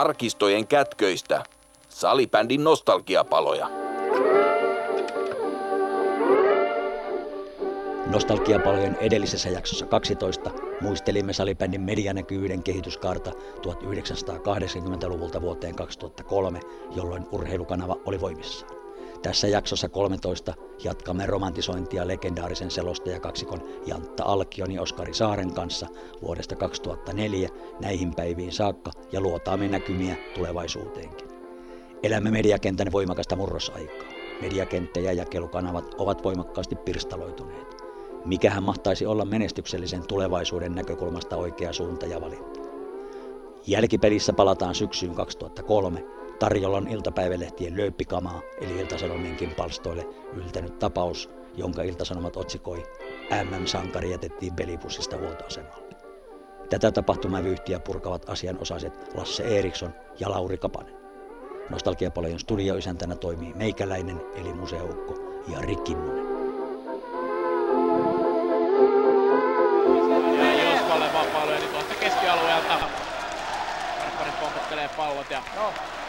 arkistojen kätköistä. Salibändin nostalgiapaloja. Nostalgiapalojen edellisessä jaksossa 12 muistelimme salibändin medianäkyvyyden kehityskaarta 1980-luvulta vuoteen 2003, jolloin urheilukanava oli voimissaan. Tässä jaksossa 13 jatkamme romantisointia legendaarisen selostajakaksikon Jantta Alkion ja Oskari Saaren kanssa vuodesta 2004 näihin päiviin saakka ja luotaamme näkymiä tulevaisuuteenkin. Elämme mediakentän voimakasta murrosaikaa. Mediakenttä ja jakelukanavat ovat voimakkaasti pirstaloituneet. Mikähän mahtaisi olla menestyksellisen tulevaisuuden näkökulmasta oikea suunta ja valinta? Jälkipelissä palataan syksyyn 2003. Tarjolla on iltapäivälehtien löyppikamaa, eli Iltasanomienkin palstoille yltänyt tapaus, jonka Iltasanomat otsikoi MM-sankari jätettiin pelipussista huoltoasemalle. Tätä tapahtumavyyhtiä purkavat asianosaiset Lasse Eriksson ja Lauri Kapanen. Nostalgiapalojen studioisäntänä toimii meikäläinen eli museoukko ja Rikkinnunen. pallot. Ja... No.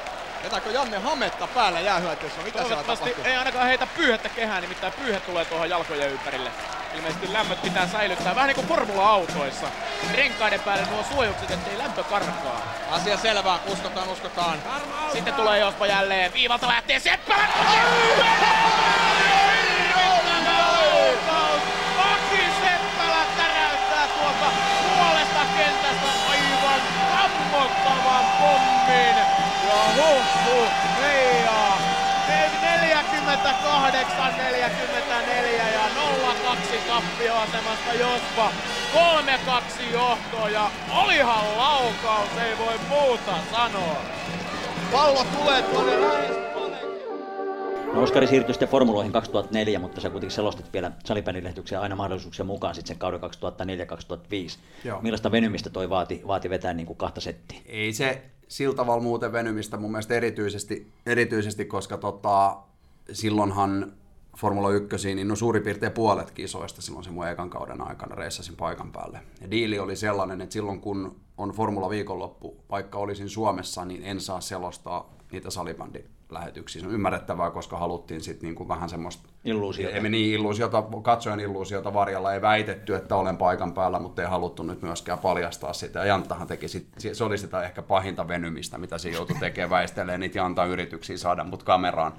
Vetääkö Janne Hametta päällä jäähyötyssä? Mitä siellä tapahtuu? ei ainakaan heitä pyyhettä kehään, nimittäin pyyhe tulee tuohon jalkojen ympärille. Ilmeisesti lämmöt pitää säilyttää, vähän niin kuin formula-autoissa. Renkaiden päälle nuo suojukset, ettei lämpö karkaa. Asia selvä, uskotaan, uskotaan. Sitten tulee Jospa jälleen, viivalta lähtee Seppälä! Huh huh, meija. 48, 44 ja 0-2 tappioasemasta Jospa. 3-2 johto ja olihan laukaus, ei voi muuta sanoa. Pallo tulee tuonne lähes No Oskari siirtyi sitten formuloihin 2004, mutta sä kuitenkin selostit vielä salibändilehtyksiä aina mahdollisuuksien mukaan sitten sen kauden 2004-2005. Joo. Millaista venymistä toi vaati, vaati vetää niin kuin kahta settiä? Ei se sillä tavalla muuten venymistä mun mielestä erityisesti, erityisesti koska tota, silloinhan Formula 1, niin no suurin piirtein puolet kisoista silloin se mun ekan kauden aikana reissasin paikan päälle. Ja diili oli sellainen, että silloin kun on Formula viikonloppu, vaikka olisin Suomessa, niin en saa selostaa niitä salibändi lähetyksiä. Se on ymmärrettävää, koska haluttiin sitten niinku vähän semmoista... Illuusiota. Ei niin illuusiota, katsojan illuusiota varjalla. Ei väitetty, että olen paikan päällä, mutta ei haluttu nyt myöskään paljastaa sitä. Ja Janttahan teki sit, se oli sitä ehkä pahinta venymistä, mitä se joutui tekemään väistelee niitä Janta-yrityksiä saada mut kameraan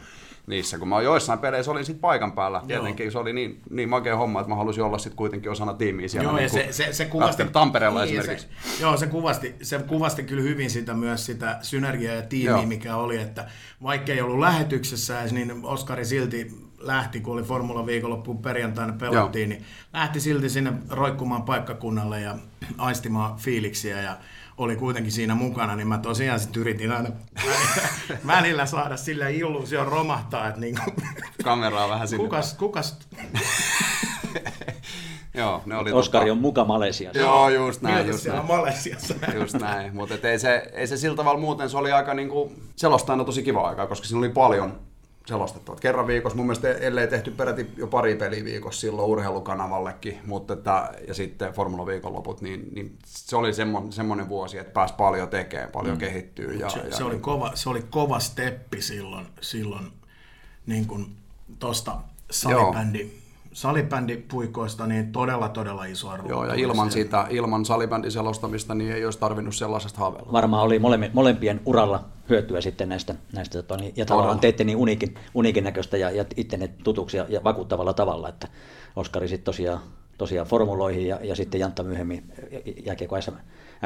niissä. Kun mä joissain peleissä olin sitten paikan päällä, tietenkin Joo. se oli niin, niin makea homma, että mä halusin olla sitten kuitenkin osana tiimiä siellä. Joo, niin se, se, se kuvasti, Tampereella niin, esimerkiksi. Se, joo, se kuvasti, se kuvasti kyllä hyvin sitä myös sitä synergiaa ja tiimiä, joo. mikä oli, että vaikka ei ollut lähetyksessä niin Oskari silti lähti, kun oli Formula viikonloppuun perjantaina pelattiin, Joo. niin lähti silti sinne roikkumaan paikkakunnalle ja aistimaan fiiliksiä ja oli kuitenkin siinä mukana, niin mä tosiaan sitten yritin aina välillä saada sillä illuusion romahtaa, että niin kuin, Kameraa vähän sinne. Kukas, kukas Joo, ne oli Oskari tota... on muka Malesiassa. Joo, just näin. just näin. Malesiassa. Just näin, mutta ei se, ei se sillä tavalla muuten, se oli aika niinku, selostajana tosi kiva aikaa, koska siinä oli paljon selostettavat. Kerran viikossa, mun mielestä ellei tehty peräti jo pari peliä viikossa silloin urheilukanavallekin, mutta että, ja sitten Formula viikonloput, niin, niin se oli semmoinen, semmoinen vuosi, että pääsi paljon tekemään, paljon mm. kehittyy. Ja, se, ja, se, oli niin, kova, se oli kova steppi silloin, silloin niin kuin tosta salibändi, salibändipuikoista niin todella, todella iso arvo. Joo, ja ilman, sitä, ilman salibändin selostamista niin ei olisi tarvinnut sellaisesta haaveilla. Varmaan oli molempien uralla hyötyä sitten näistä, näistä tota, niin, ja tavallaan teitte niin unikin, unikin näköistä ja, ja ittenne tutuksi ja, ja vakuuttavalla tavalla, että Oskari sitten tosiaan, tosiaan formuloihin ja, ja sitten Jantta myöhemmin jääkiekko SM,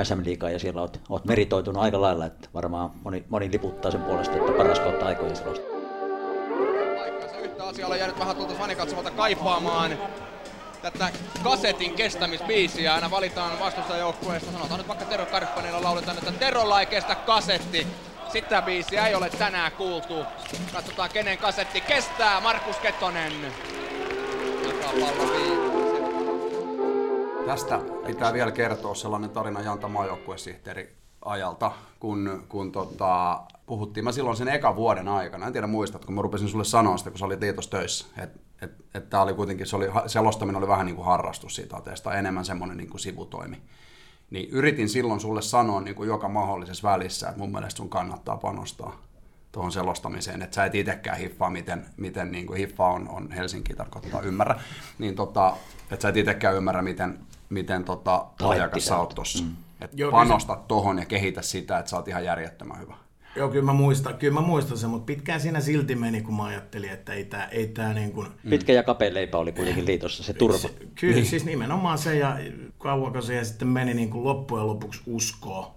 SM Liigaa ja siellä olet, olet meritoitunut aika lailla, että varmaan moni, moni liputtaa sen puolesta, että paras kautta aikojen selosta asiaa on jäänyt vähän tuolta fanikatsomalta kaipaamaan tätä kasetin kestämisbiisiä. Aina valitaan vastustajoukkueesta. Sanotaan nyt vaikka Tero Karppanilla lauletaan, että Terolla ei kestä kasetti. Sitä biisiä ei ole tänään kuultu. Katsotaan kenen kasetti kestää. Markus Kettonen. Tästä pitää vielä kertoa sellainen tarina Janta maajoukkuesihteeri ajalta, kun, kun tota, puhuttiin. Mä silloin sen eka vuoden aikana, en tiedä muistatko, mä rupesin sulle sanoa sitä, kun sä olit liitos töissä, että et, et oli kuitenkin, se oli, selostaminen oli vähän niin kuin harrastus siitä ateesta, enemmän semmoinen niin kuin sivutoimi. Niin yritin silloin sulle sanoa niin kuin joka mahdollisessa välissä, että mun mielestä sun kannattaa panostaa tuohon selostamiseen, että sä et itsekään hiffaa, miten, miten niin kuin hiffa on, on Helsinki tarkoittaa ymmärrä, niin tota, että sä et itsekään ymmärrä, miten, miten tota, lahjakas sä oot tossa. Mm. Että panosta se... tohon ja kehitä sitä, että sä oot ihan järjettömän hyvä. Joo, kyllä mä muistan, kyllä mä muistan sen, mutta pitkään siinä silti meni, kun mä ajattelin, että ei tämä ei tää niin kuin... Pitkä ja kapea leipä oli kuitenkin liitossa, se turva. Se, kyllä, niin. siis nimenomaan se, ja kauanko siihen sitten meni niin kuin loppujen lopuksi uskoa,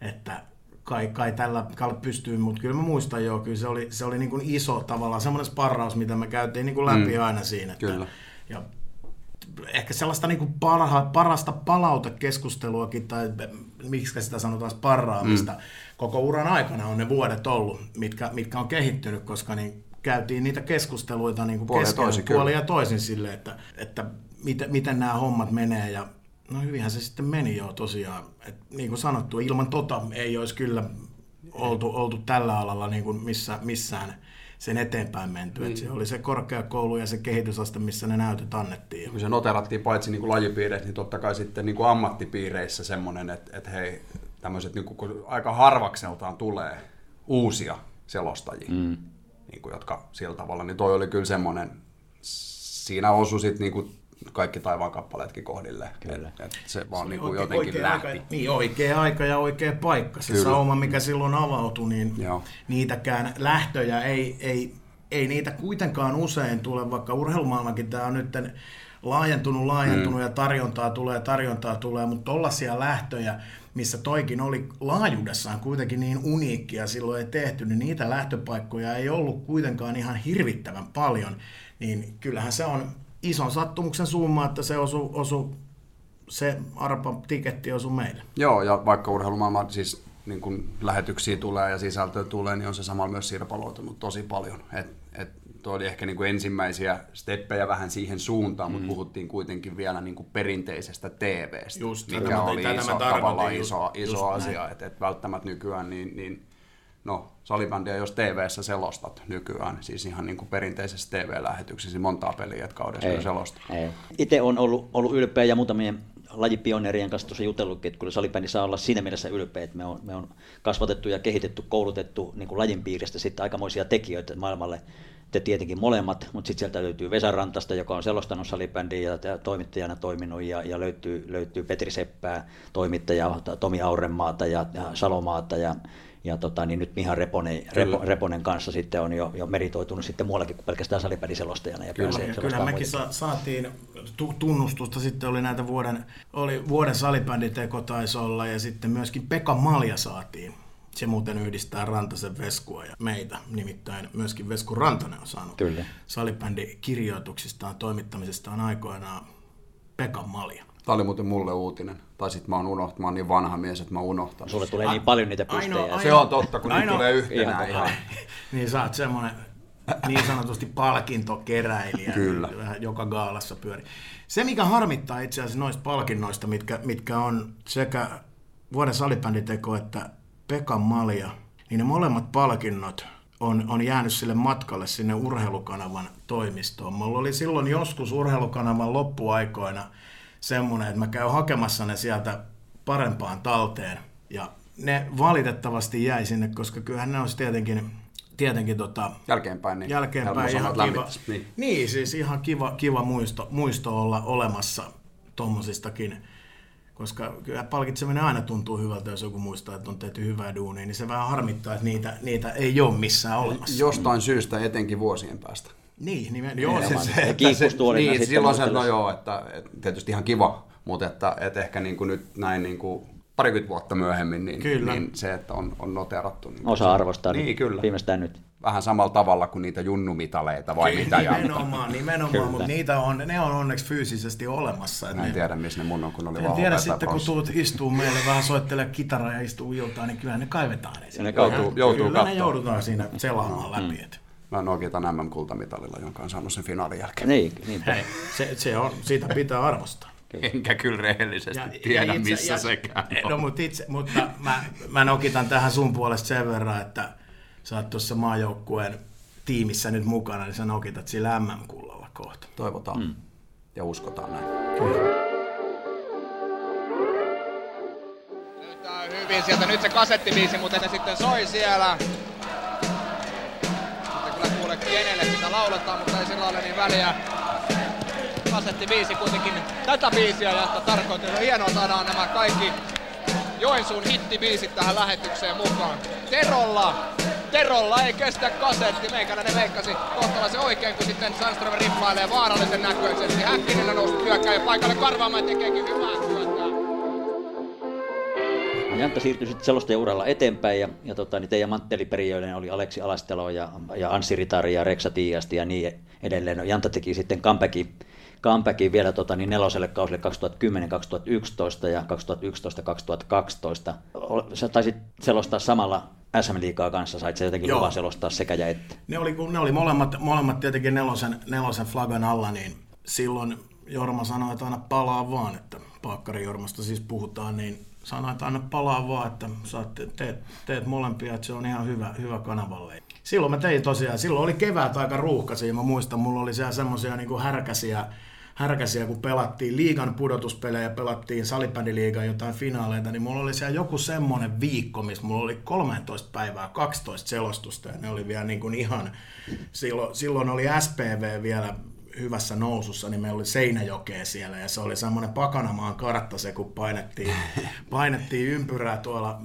että kai, kai tällä Kalle pystyy, mutta kyllä mä muistan joo, kyllä se oli, se oli niin kuin iso tavallaan semmoinen sparraus, mitä me käytiin niin kuin läpi mm. aina siinä. Että, kyllä. Ja ehkä sellaista niin kuin parha, parasta palautekeskusteluakin, tai miksi sitä sanotaan sparraamista, mm. koko uran aikana on ne vuodet ollut, mitkä, mitkä on kehittynyt, koska niin käytiin niitä keskusteluita niin kuin puoli kesken, toisin, puoli ja toisin sille, että, että miten, miten nämä hommat menee, ja no hyvinhän se sitten meni jo tosiaan. Et, niin kuin sanottu, ilman tota ei olisi kyllä oltu, oltu tällä alalla niin kuin missä, missään sen eteenpäin menty. Niin. se oli se korkeakoulu ja se kehitysaste, missä ne näytöt annettiin. Kun se noterattiin paitsi niin kuin lajipiireissä, niin totta kai sitten niin kuin ammattipiireissä semmoinen, että, että hei, tämmöiset niin kuin, aika harvakseltaan tulee uusia selostajia, mm. niin kuin, jotka sillä tavalla, niin toi oli kyllä semmoinen, siinä osui sitten niin kuin kaikki taivaan kappaleetkin kohdille. Kyllä. Et, et se vaan se niin kuin jotenkin oikea lähti. Aika, niin, oikea aika ja oikea paikka. Se Kyllä. sauma, mikä silloin avautui, niin Joo. niitäkään lähtöjä ei, ei, ei niitä kuitenkaan usein tule, vaikka urheilumaailmakin tämä on nyt laajentunut, laajentunut mm. ja tarjontaa tulee, tarjontaa tulee, mutta tollaisia lähtöjä, missä toikin oli laajuudessaan kuitenkin niin uniikkia silloin ei tehty, niin niitä lähtöpaikkoja ei ollut kuitenkaan ihan hirvittävän paljon, niin kyllähän se on ison sattumuksen summa, että se osu, osu se arpa tiketti osu meille. Joo, ja vaikka urheilumaailma siis niin kun lähetyksiä tulee ja sisältöä tulee, niin on se samalla myös sirpaloitunut tosi paljon. Et, et tuo oli ehkä niin kuin ensimmäisiä steppejä vähän siihen suuntaan, mm. mutta puhuttiin kuitenkin vielä niin kuin perinteisestä TVstä, Just, mikä oli iso, tavallaan iso, iso asia. Että et välttämättä nykyään niin, niin no, salibändiä jos TV-ssä selostat nykyään, siis ihan niin kuin perinteisessä TV-lähetyksessä montaa peliä, jotka kaudessa selostaa. Itse on ollut, ollut ylpeä ja muutamien lajipioneerien kanssa tuossa jutellutkin, että kyllä salibändi saa olla siinä mielessä ylpeä, että me on, me on kasvatettu ja kehitetty, koulutettu niin kuin lajin piiristä sitten aikamoisia tekijöitä maailmalle te tietenkin molemmat, mutta sitten sieltä löytyy Vesa Rantasta, joka on selostanut salibändiä ja toimittajana toiminut, ja, ja löytyy, löytyy Petri Seppää, toimittaja, Tomi Aurenmaata ja, ja Salomaata, ja, ja tota, niin nyt Miha Reponen, Repo, Reponen kanssa sitten on jo, jo meritoitunut sitten muuallakin kuin pelkästään salipädiselostajana. Ja kyllä, ja kyllä mekin sa- saatiin tunnustusta, sitten oli näitä vuoden, oli vuoden salibänditeko taisi olla ja sitten myöskin Pekka Malja saatiin. Se muuten yhdistää Rantasen Veskua ja meitä, nimittäin myöskin Vesku Rantanen on saanut Kyllä. salibändikirjoituksistaan, toimittamisestaan aikoinaan Pekka Malja. Tämä oli muuten mulle uutinen. Tai sitten mä oon unohtanut, mä oon niin vanha mies, että mä oon unohtanut. Sulle tulee niin paljon niitä pisteitä. Aino, aino, se on totta, kun niitä tulee yhtenä ihan. niin sä oot semmoinen niin sanotusti palkintokeräilijä, Kyllä. joka gaalassa pyörii. Se, mikä harmittaa itse asiassa noista palkinnoista, mitkä, mitkä on sekä vuoden salibänditeko että Pekan Malja, niin ne molemmat palkinnot on, on jäänyt sille matkalle sinne urheilukanavan toimistoon. Mulla oli silloin joskus urheilukanavan loppuaikoina – semmoinen, että mä käyn hakemassa ne sieltä parempaan talteen. Ja ne valitettavasti jäi sinne, koska kyllähän ne olisi tietenkin, tietenkin tota, jälkeenpäin, niin jälkeenpäin ihan kiva, niin. niin. siis ihan kiva, kiva muisto, muisto olla olemassa tuommoisistakin koska kyllä palkitseminen aina tuntuu hyvältä, jos joku muistaa, että on tehty hyvää duunia, niin se vähän harmittaa, että niitä, niitä ei ole missään olemassa. Jostain syystä etenkin vuosien päästä. Niin, nimen, joo, se, se, että se, niin, silloin se, no joo, että, että tietysti ihan kiva, mutta että, että ehkä niin kuin nyt näin niin kuin parikymmentä vuotta myöhemmin, niin, kyllä. niin se, että on, on noterattu. Niin Osa se, arvostaa niin, kyllä. viimeistään nyt. Vähän samalla tavalla kuin niitä junnumitaleita vai kyllä, mitä? Nimenomaan, nimenomaan mutta niitä on, ne on onneksi fyysisesti olemassa. Mä en ne, tiedä, missä ne mun on, kun oli En tiedä sitten, kun tuut istuu meille vähän soittelee kitaraa ja istuu iltaan, niin kyllä ne kaivetaan. Ne, ne joutuu, joutuu kyllä ne joudutaan siinä selaamaan läpi. Mm. Mä nokitan MM-kultamitalilla, jonka on saanut sen finaalin jälkeen. Niin, niin. Hei, se, se on, siitä pitää arvostaa. Kyllä. Enkä kyllä rehellisesti ja, tiedä, ja itse, missä ja, sekään on. No, mutta, itse, mutta mä, mä nokitan tähän sun puolesta sen verran, että sä oot tuossa maajoukkueen tiimissä nyt mukana, niin sä nokitat sillä MM-kullalla kohta. Toivotaan mm. ja uskotaan näin. Kyllä. hyvin sieltä. Nyt se kasettiviisi, mutta ne sitten soi siellä. Kenelle sitä lauletaan, mutta ei sillä ole niin väliä. Kasettiviisi kuitenkin tätä biisiä ja että tarkoitti. On hienoa saadaan nämä kaikki Joensuun hittibiisit tähän lähetykseen mukaan. Terolla Terolla ei kestä kasetti. Meikäläinen veikkasi kohtalaisen oikein, kun sitten Sandström rippailee vaarallisen näköisesti. Häkkinen on noussut hyökkäjä paikalle karvaamaan tekeekin hyvää työtä. Jantta siirtyi sitten selostajauralla eteenpäin ja, ja tota, niin teidän mantteliperijöiden oli Aleksi Alastelo ja, ja Anssi Ritari ja Reksa Tiiasti ja niin edelleen. No, Jantta teki sitten comebackin, comebackin vielä tota, niin neloselle kausille 2010-2011 ja 2011-2012. Sä taisit selostaa samalla SM Liigaa kanssa, sait se jotenkin luvan selostaa sekä ja että? Ne oli, ne oli molemmat, molemmat tietenkin nelosen, nelosen flagan alla, niin silloin Jorma sanoi, että aina palaa vaan, että Paakkari Jormasta siis puhutaan, niin sanoi, että aina palaa vaan, että saat, teet, teet molempia, että se on ihan hyvä, hyvä kanavalle. Silloin mä tein tosiaan, silloin oli kevät aika ruuhkaisia, mä muistan, mulla oli siellä semmoisia niin härkäsiä, härkäsiä, kun pelattiin liigan pudotuspelejä, pelattiin salibändiliigan jotain finaaleita, niin mulla oli siellä joku semmoinen viikko, missä mulla oli 13 päivää, 12 selostusta, ja ne oli vielä niin kuin ihan, silloin, silloin oli SPV vielä hyvässä nousussa, niin meillä oli Seinäjokea siellä, ja se oli semmoinen Pakanamaan kartta se, kun painettiin, painettiin ympyrää tuolla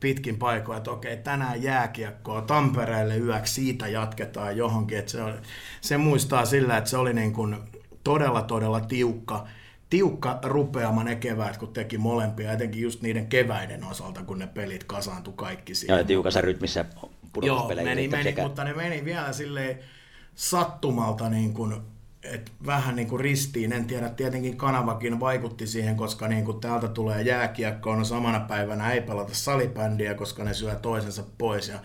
pitkin paikoin, että okei, tänään jääkiekkoa Tampereelle yöksi, siitä jatketaan johonkin. Että se, oli, se muistaa sillä, että se oli niin kuin todella, todella tiukka, tiukka rupeama ne kevät, kun teki molempia, etenkin just niiden keväiden osalta, kun ne pelit kasaantui kaikki siihen. Ja tiukassa rytmissä Joo, meni, meni, sekä... mutta ne meni vielä silleen sattumalta niin kuin, et vähän niin kuin ristiin, en tiedä, tietenkin kanavakin vaikutti siihen, koska niin kuin täältä tulee jääkiekkoa, no samana päivänä ei pelata salibändiä, koska ne syö toisensa pois. Ja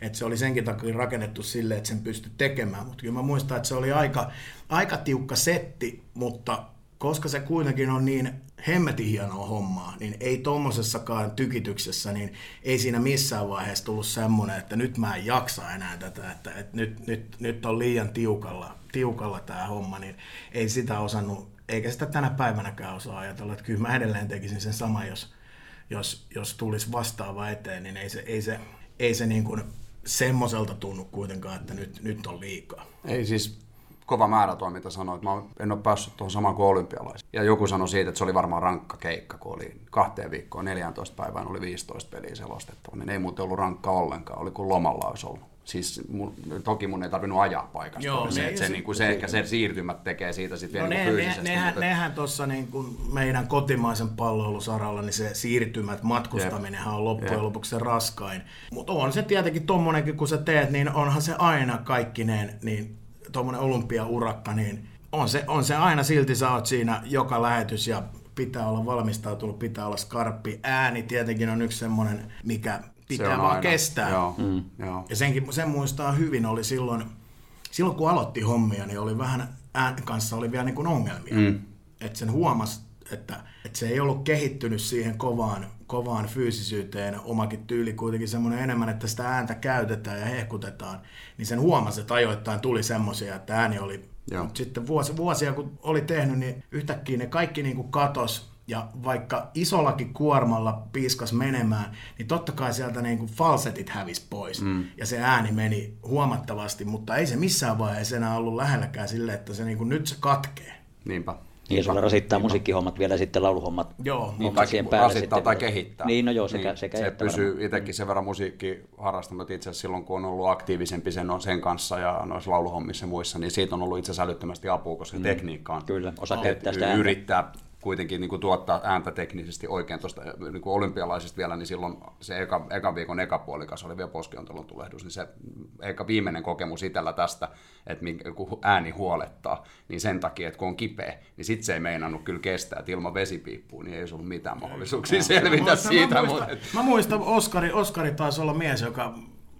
että se oli senkin takia rakennettu sille, että sen pystyi tekemään, mutta kyllä mä muistan, että se oli aika, aika tiukka setti, mutta koska se kuitenkin on niin hemmetin hienoa hommaa, niin ei tuommoisessakaan tykityksessä, niin ei siinä missään vaiheessa tullut semmoinen, että nyt mä en jaksa enää tätä, että, että nyt, nyt, nyt on liian tiukalla, tiukalla tämä homma, niin ei sitä osannut, eikä sitä tänä päivänäkään osaa ajatella, että kyllä mä edelleen tekisin sen sama, jos, jos, jos tulisi vastaava eteen, niin ei se, ei se, ei se niin kuin semmoiselta tunnu kuitenkaan, että nyt, nyt on liikaa. Ei siis kova määrä tuo, mitä sanoit. Mä en ole päässyt tuohon samaan kuin olympialaisiin. Ja joku sanoi siitä, että se oli varmaan rankka keikka, kun oli kahteen viikkoon, 14 päivään oli 15 peliä selostettava. Niin ei muuten ollut rankka ollenkaan, oli kuin lomalla olisi ollut. Siis mun, toki mun ei tarvinnut ajaa paikasta. Joo, se, ne, se, se, niin kuin se, ehkä se siirtymät tekee siitä sitten no vielä ne, fyysisesti. Ne, nehän, mutta... nehän tuossa niin kuin meidän kotimaisen palloilusaralla, niin se siirtymät, matkustaminenhan on loppujen Jep. lopuksi se raskain. Mutta on se tietenkin tommonenkin, kun sä teet, niin onhan se aina kaikkineen, niin tuommoinen olympiaurakka, niin on se, on se aina silti sä oot siinä joka lähetys ja pitää olla valmistautunut, pitää olla skarppi. Ääni tietenkin on yksi semmoinen, mikä pitää vaan aina. kestää. Joo, mm. joo. Ja senkin, sen muistaa hyvin, oli silloin, silloin kun aloitti hommia, niin oli vähän äänen kanssa oli vielä niin kuin ongelmia. Mm. Että sen huomasi, että, että se ei ollut kehittynyt siihen kovaan, kovaan fyysisyyteen, omakin tyyli kuitenkin semmoinen enemmän, että sitä ääntä käytetään ja hehkutetaan, niin sen huomasi, että ajoittain tuli semmoisia, että ääni oli Mutta sitten vuosia, vuosia kun oli tehnyt, niin yhtäkkiä ne kaikki niin kuin katos ja vaikka isollakin kuormalla piiskas menemään, niin totta kai sieltä niin kuin falsetit hävisi pois. Mm. Ja se ääni meni huomattavasti, mutta ei se missään vaiheessa enää ollut lähelläkään sille, että se niin kuin nyt se katkee. Niinpä. Niin, sulla rasittaa musiikkihommat vielä sitten lauluhommat. Joo, niin tai siihen päälle rasittaa tai kehittää. Niin, no joo, sekä, niin, sekä se pysyy itsekin sen verran musiikki harrastanut itse asiassa silloin, kun on ollut aktiivisempi sen, on sen kanssa ja noissa lauluhommissa ja muissa, niin siitä on ollut itse asiassa älyttömästi apua, koska mm. tekniikka on. Kyllä, osa käyttää sitä Yrittää kuitenkin niin kuin tuottaa ääntä teknisesti oikein tuosta niin kuin olympialaisista vielä, niin silloin se eka, eka viikon eka puolikas oli vielä poskiontelun tulehdus, niin se eka viimeinen kokemus itsellä tästä, että kun ääni huolettaa, niin sen takia, että kun on kipeä, niin sitten se ei meinannut kyllä kestää, että ilman vesipiippua, niin ei olisi ollut mitään mahdollisuuksia selvitä mä siitä. Mä muistan, mutta... mä muistan Oskari, Oskari taisi olla mies, joka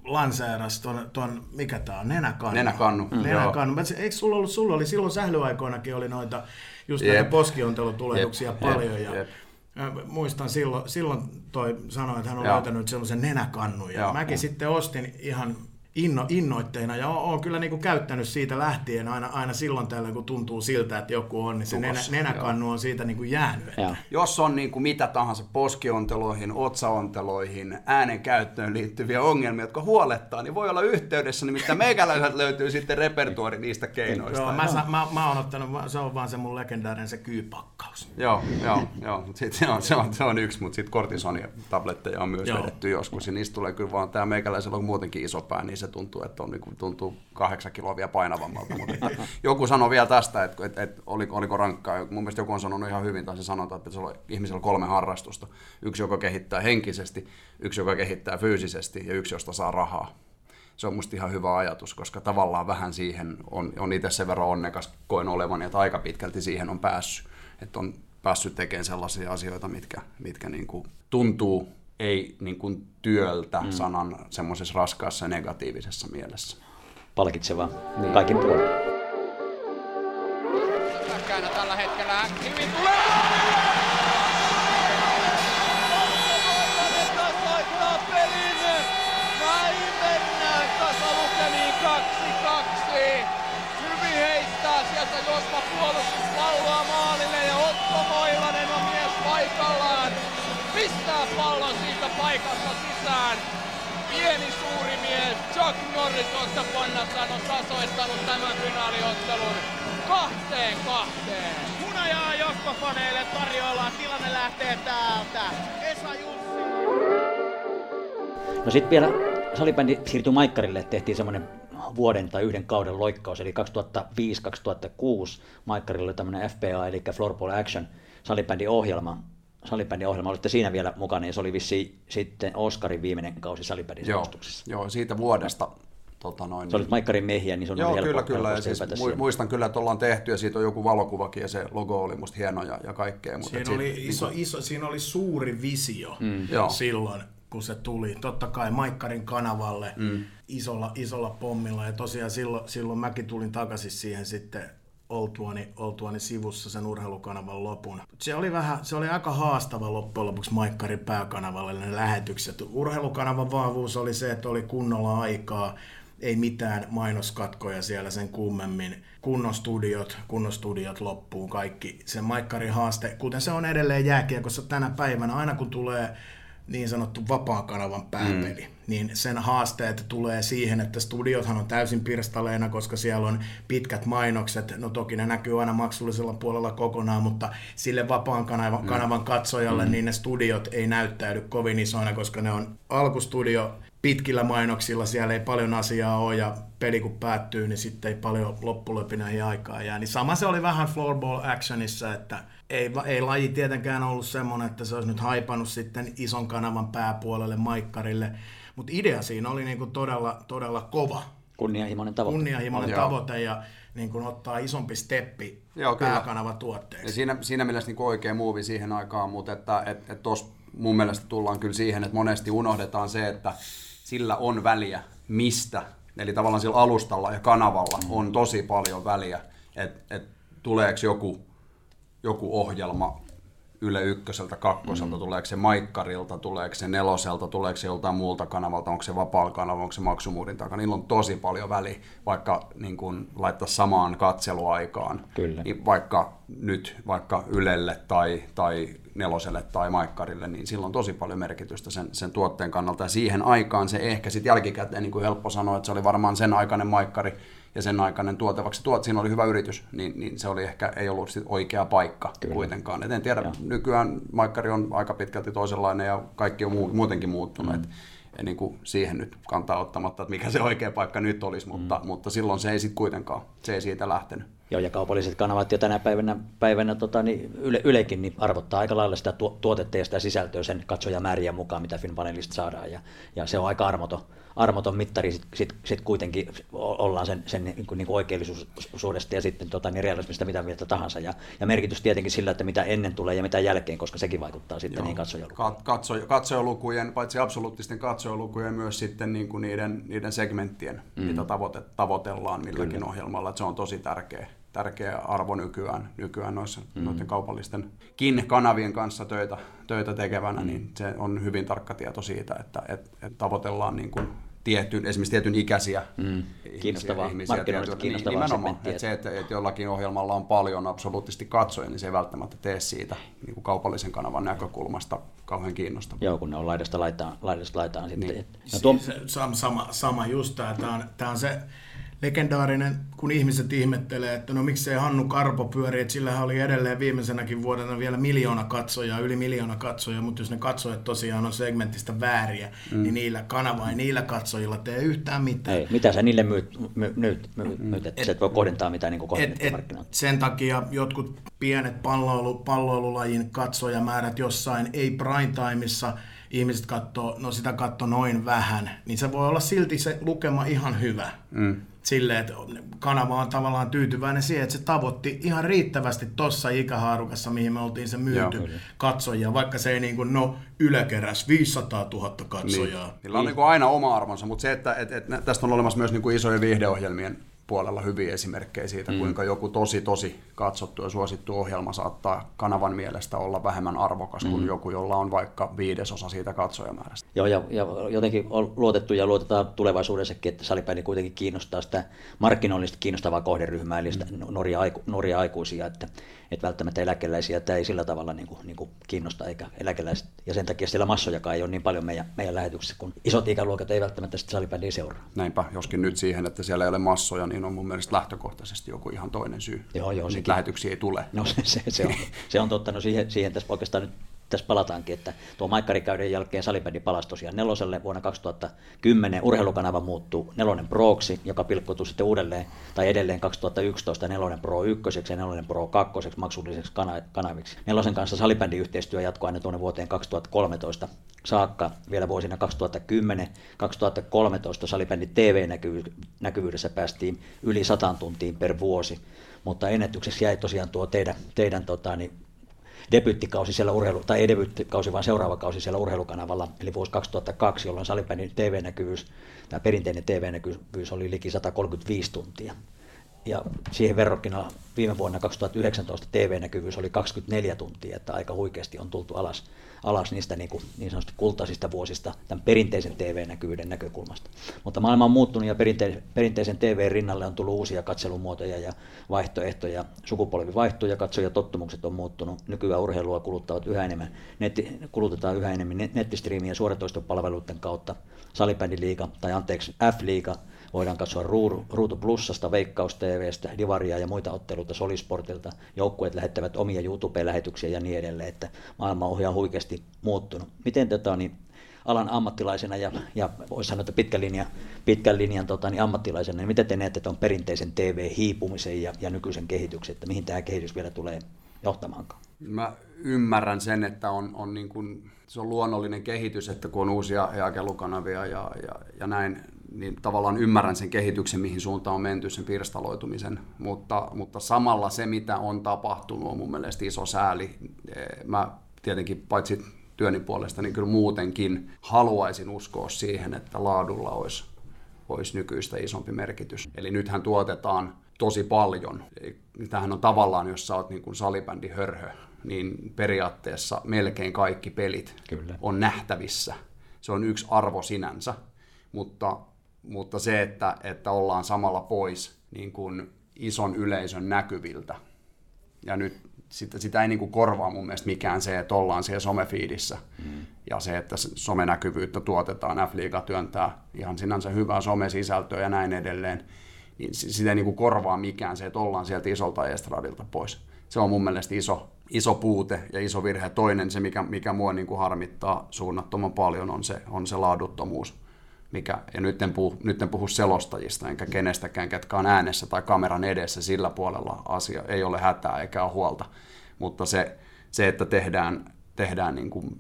lanseerasi ton, ton, mikä tää on, nenäkannu. Nenäkannu, mm. Nenäkannu. Eikö sulla ollut, sulla oli silloin sählyaikoinakin oli noita just yep. näitä poskiontelutulehduksia yep. paljon. Ja, yep. Ja muistan silloin, silloin toi sanoi, että hän on Joo. löytänyt semmoisen nenäkannun ja Joo. mäkin sitten ostin ihan inno, innoitteina ja olen kyllä niin kuin käyttänyt siitä lähtien aina, aina silloin tällöin, kun tuntuu siltä, että joku on, niin se nenä, nenäkannu joo. on siitä niin kuin jäänyt. Että. Jos on niin kuin mitä tahansa poskionteloihin, otsaonteloihin, äänen käyttöön liittyviä ongelmia, jotka huolettaa, niin voi olla yhteydessä, nimittäin meikäläiset löytyy sitten repertuari niistä keinoista. Joo, mä, mä, mä, oon ottanut, se on vaan se mun legendaarinen se kyypakkaus. Joo, joo, joo. Sit se, on, se, on, se on yksi, mutta sitten kortisonia tabletteja on myös joo. vedetty joskus, ja niistä tulee kyllä vaan, tämä meikäläisellä on muutenkin iso pää, niin se tuntuu, että on, niin kuin, tuntuu kahdeksan kiloa vielä painavammalta. Mutta joku sanoi vielä tästä, että, että, että oliko, oliko rankkaa. Mun mielestä joku on sanonut ihan hyvin, tai se sanotaan, että se on ihmisellä kolme harrastusta. Yksi, joka kehittää henkisesti, yksi, joka kehittää fyysisesti ja yksi, josta saa rahaa se on musta ihan hyvä ajatus, koska tavallaan vähän siihen on, on itse sen verran onnekas koen olevan, että aika pitkälti siihen on päässyt. Että on päässyt tekemään sellaisia asioita, mitkä, mitkä niin kuin tuntuu ei niin kuin työltä mm. sanan semmoisessa raskaassa negatiivisessa mielessä. Palkitsevaa niin. kaikin puolin. tällä hetkellä hyvin tulee sieltä Jospa puolustuspalloa maalille ja Otto Moilanen on mies paikallaan pistää pallon paikasta sisään. Pieni suuri mies Chuck Norris tuossa pannassa on tasoittanut tämän finaaliottelun kahteen kahteen. Hunajaa Jospa-faneille tarjoillaan, tilanne lähtee täältä. Esa Jussi. No sitten vielä salibändi siirtyi Maikkarille, tehtiin semmoinen vuoden tai yhden kauden loikkaus, eli 2005-2006 Maikkarille oli tämmöinen FPA, eli Floorball Action salibändin ohjelma, salibändin ohjelma, olitte siinä vielä mukana, ja se oli vissi sitten Oscarin viimeinen kausi salibändin joo, joo, siitä vuodesta Tota noin, se oli Maikkarin mehiä, niin se on Joo, helppo, kyllä, kyllä. Ja siis muistan kyllä, että ollaan tehty ja siitä on joku valokuvakin ja se logo oli musta hieno ja, ja kaikkea. Mutta siinä, oli siitä, iso, niin iso, siinä oli suuri visio mm. silloin, kun se tuli. Totta kai Maikkarin kanavalle mm. isolla, isolla pommilla ja tosiaan silloin, silloin mäkin tulin takaisin siihen sitten oltuani, oltuani sivussa sen urheilukanavan lopun. Se oli, vähän, se oli aika haastava loppujen lopuksi Maikkarin pääkanavalle ne lähetykset. Urheilukanavan vahvuus oli se, että oli kunnolla aikaa, ei mitään mainoskatkoja siellä sen kummemmin. Kunnon studiot, kunnon studiot loppuu kaikki. Se Maikkarin haaste, kuten se on edelleen jääkiekossa tänä päivänä, aina kun tulee niin sanottu vapaan kanavan pääpeli, mm. niin sen haasteet tulee siihen, että studiothan on täysin pirstaleena, koska siellä on pitkät mainokset, no toki ne näkyy aina maksullisella puolella kokonaan, mutta sille vapaan kanavan, mm. kanavan katsojalle, mm. niin ne studiot ei näyttäydy kovin isoina, koska ne on alkustudio pitkillä mainoksilla, siellä ei paljon asiaa ole ja peli kun päättyy, niin sitten ei paljon loppulöpinäihin aikaa jää. Niin sama se oli vähän floorball actionissa, että ei, ei laji tietenkään ollut semmoinen, että se olisi nyt haipannut sitten ison kanavan pääpuolelle Maikkarille, mutta idea siinä oli niin kuin todella, todella kova. Kunnianhimoinen tavoite. Kunnianhimoinen tavoite ja niin kuin ottaa isompi steppi Joo, pääkanava tuotteeksi. Ja siinä, siinä mielessä niin oikea muuvi siihen aikaan, mutta että et, et tos mun mielestä tullaan kyllä siihen, että monesti unohdetaan se, että sillä on väliä, mistä. Eli tavallaan sillä alustalla ja kanavalla on tosi paljon väliä, että et tuleeko joku joku ohjelma Yle Ykköseltä, kakkoselta, mm. tuleeko se Maikkarilta, tuleeko se Neloselta, tuleeko se joltain muulta kanavalta, onko se vapaa kanava, onko se maksumuurin takana. Niillä on tosi paljon väli, vaikka niin kun laittaa samaan katseluaikaan. Kyllä. Niin vaikka nyt vaikka Ylelle tai, tai Neloselle tai Maikkarille, niin sillä on tosi paljon merkitystä sen, sen tuotteen kannalta. Ja siihen aikaan se ehkä sitten jälkikäteen niin kuin helppo sanoa, että se oli varmaan sen aikainen Maikkari, ja sen aikainen tuote, vaikka tuot, siinä oli hyvä yritys, niin, niin se oli ehkä ei ollut sit oikea paikka Kyllä. kuitenkaan. Et en tiedä, ja. nykyään Maikkari on aika pitkälti toisenlainen ja kaikki on muu, muutenkin muuttunut. Mm. Et, niin kuin siihen nyt kantaa ottamatta, että mikä se oikea paikka nyt olisi, mutta, mm. mutta silloin se ei sitten kuitenkaan, se ei siitä lähtenyt. Joo, ja kaupalliset kanavat jo tänä päivänä, päivänä tota, niin yle, Ylekin niin arvottaa aika lailla sitä tuotetta ja sitä sisältöä sen katsojamääriä mukaan, mitä Finpanelista saadaan, ja, ja se on aika armoton, armoton mittari, sitten sit, sit kuitenkin ollaan sen, sen niin kuin, niin kuin oikeellisuudesta ja sitten tota, niin realismista mitä mieltä tahansa, ja, ja merkitys tietenkin sillä, että mitä ennen tulee ja mitä jälkeen, koska sekin vaikuttaa sitten Joo. niin katsojalukujen. Katso, katsojalukujen, paitsi absoluuttisten katsojalukujen, myös sitten niin kuin niiden, niiden segmenttien, mm. mitä tavoite, tavoitellaan milläkin Kyllä. ohjelmalla, että se on tosi tärkeä tärkeä arvo nykyään, nykyään noissa, mm. noiden kaupallisten kin kanavien kanssa töitä, töitä tekevänä, mm. niin se on hyvin tarkka tieto siitä, että et, et tavoitellaan niin kuin tietyn, esimerkiksi tietyn ikäisiä mm. kiinnostavaa, ihmisiä. Markkinoillista niin, kiinnostavaa niin, nimenomaan, että se, että, että jollakin ohjelmalla on paljon absoluuttisesti katsoja, niin se ei välttämättä tee siitä niin kuin kaupallisen kanavan näkökulmasta kauhean kiinnostavaa. Joo, kun ne on laidasta laitaan, laidasta laitaan sitten. Niin. No, tuo... sama, sama just tämä, tämä on, tämä on se legendaarinen, kun ihmiset ihmettelee, että no miksei Hannu Karpo pyöri, että sillä oli edelleen viimeisenäkin vuodena vielä miljoona katsojaa, yli miljoona katsojaa, mutta jos ne katsojat tosiaan on segmentistä vääriä, mm. niin niillä kanava ei niillä katsojilla tee yhtään mitään. Ei, mitä sä niille myyt, my, myyt, myyt, myyt että et, sä et voi kohdentaa mitään niin et, et, Sen takia jotkut pienet palloilu, palloilulajin katsojamäärät jossain, ei prime timeissa, ihmiset katsoo, no sitä katto noin vähän, niin se voi olla silti se lukema ihan hyvä. Mm silleen, että kanava on tavallaan tyytyväinen siihen, että se tavoitti ihan riittävästi tuossa ikähaarukassa, mihin me oltiin se myyty Joo, katsojia, vaikka se ei niin kuin, no yläkeräs 500 000 katsojaa. Niin. Niillä on niin. Niin aina oma arvonsa, mutta se, että että että tästä on olemassa myös niin kuin isojen viihdeohjelmien puolella hyviä esimerkkejä siitä, mm. kuinka joku tosi tosi katsottu ja suosittu ohjelma saattaa kanavan mielestä olla vähemmän arvokas mm. kuin joku, jolla on vaikka viidesosa siitä katsojamäärästä. Joo, ja, ja jotenkin on luotettu ja luotetaan tulevaisuudessakin, että salipäini kuitenkin kiinnostaa sitä markkinoillisesti kiinnostavaa kohderyhmää, eli sitä mm. nuoria, aiku, nuoria aikuisia, että, että välttämättä eläkeläisiä tämä ei sillä tavalla niin kuin, niin kuin kiinnosta, eikä eläkeläiset, ja sen takia siellä massojakaan ei ole niin paljon meidän, meidän lähetyksessä, kun isot ikäluokat ei välttämättä sitä salibändiä seuraa. Näinpä, joskin nyt siihen, että siellä ei ole massoja, niin on mun mielestä lähtökohtaisesti joku ihan toinen syy. Joo, joo. Niitä lähetyksiä ei tule. No se, se, se, on, se on totta, no siihen, siihen tässä oikeastaan nyt tässä palataankin, että tuo maikkarikauden jälkeen salibändi palasi tosiaan neloselle vuonna 2010. Urheilukanava muuttuu nelonen Proksi, joka pilkkoutui sitten uudelleen tai edelleen 2011 nelonen Pro 1 ja nelonen Pro 2 maksulliseksi kanaviksi. Nelosen kanssa salibändiyhteistyö jatkoi aina tuonne vuoteen 2013 saakka. Vielä vuosina 2010-2013 salibändin TV-näkyvyydessä päästiin yli 100 tuntiin per vuosi, mutta ennätykseksi jäi tosiaan tuo teidän, teidän tota, niin debyttikausi siellä urheilu, tai ei debyttikausi, vaan seuraava kausi siellä urheilukanavalla, eli vuosi 2002, jolloin salibändin TV-näkyvyys, tämä perinteinen TV-näkyvyys oli liki 135 tuntia. Ja siihen verrokkina viime vuonna 2019 TV-näkyvyys oli 24 tuntia, että aika huikeasti on tultu alas alas niistä niin, kuin, niin sanotusti kultaisista vuosista tämän perinteisen TV-näkyvyyden näkökulmasta. Mutta maailma on muuttunut ja perinte- perinteisen TV rinnalle on tullut uusia katselumuotoja ja vaihtoehtoja. Sukupolvi vaihtuu ja katsojatottumukset on muuttunut. Nykyään urheilua kuluttavat yhä enemmän, netti, kulutetaan yhä enemmän nettistriimien suoratoistopalveluiden kautta. Salibändiliiga tai anteeksi F-liiga Voidaan katsoa Ruutu Plussasta, Veikkaus TVstä, Divaria ja muita otteluita Solisportilta. Joukkueet lähettävät omia YouTube-lähetyksiä ja niin edelleen, että maailma on huikeasti muuttunut. Miten tätä niin alan ammattilaisena ja, ja voisi sanoa, että pitkän linjan, pitkän linjan tota, niin ammattilaisena, niin miten te näette on perinteisen TV-hiipumisen ja, ja nykyisen kehityksen, että mihin tämä kehitys vielä tulee johtamaankaan? Mä ymmärrän sen, että on, on niin kuin, se on luonnollinen kehitys, että kun on uusia jakelukanavia ja, ja, ja näin, niin tavallaan ymmärrän sen kehityksen, mihin suuntaan on menty, sen pirstaloitumisen, mutta, mutta samalla se, mitä on tapahtunut, on mun mielestä iso sääli. Mä tietenkin paitsi työni puolesta, niin kyllä muutenkin haluaisin uskoa siihen, että laadulla olisi, olisi nykyistä isompi merkitys. Eli nythän tuotetaan tosi paljon. Tämähän on tavallaan, jos sä oot niin kuin salibändi hörhö, niin periaatteessa melkein kaikki pelit Kyllä. on nähtävissä. Se on yksi arvo sinänsä, mutta mutta se, että, että ollaan samalla pois niin kuin ison yleisön näkyviltä. Ja nyt sitä, sitä ei niin kuin korvaa mun mielestä mikään se, että ollaan siellä somefiidissä. Mm. Ja se, että somenäkyvyyttä tuotetaan, F-liiga työntää ihan sinänsä hyvää somesisältöä ja näin edelleen. Niin sitä ei niin kuin korvaa mikään se, että ollaan sieltä isolta estradilta pois. Se on mun mielestä iso, iso puute ja iso virhe. Toinen, se mikä, mikä mua niin kuin harmittaa suunnattoman paljon, on se, on se laaduttomuus mikä, ja nyt en, puhu, nyt en puhu selostajista enkä kenestäkään, ketkä on äänessä tai kameran edessä, sillä puolella asia ei ole hätää eikä ole huolta, mutta se, se että tehdään, tehdään niin kuin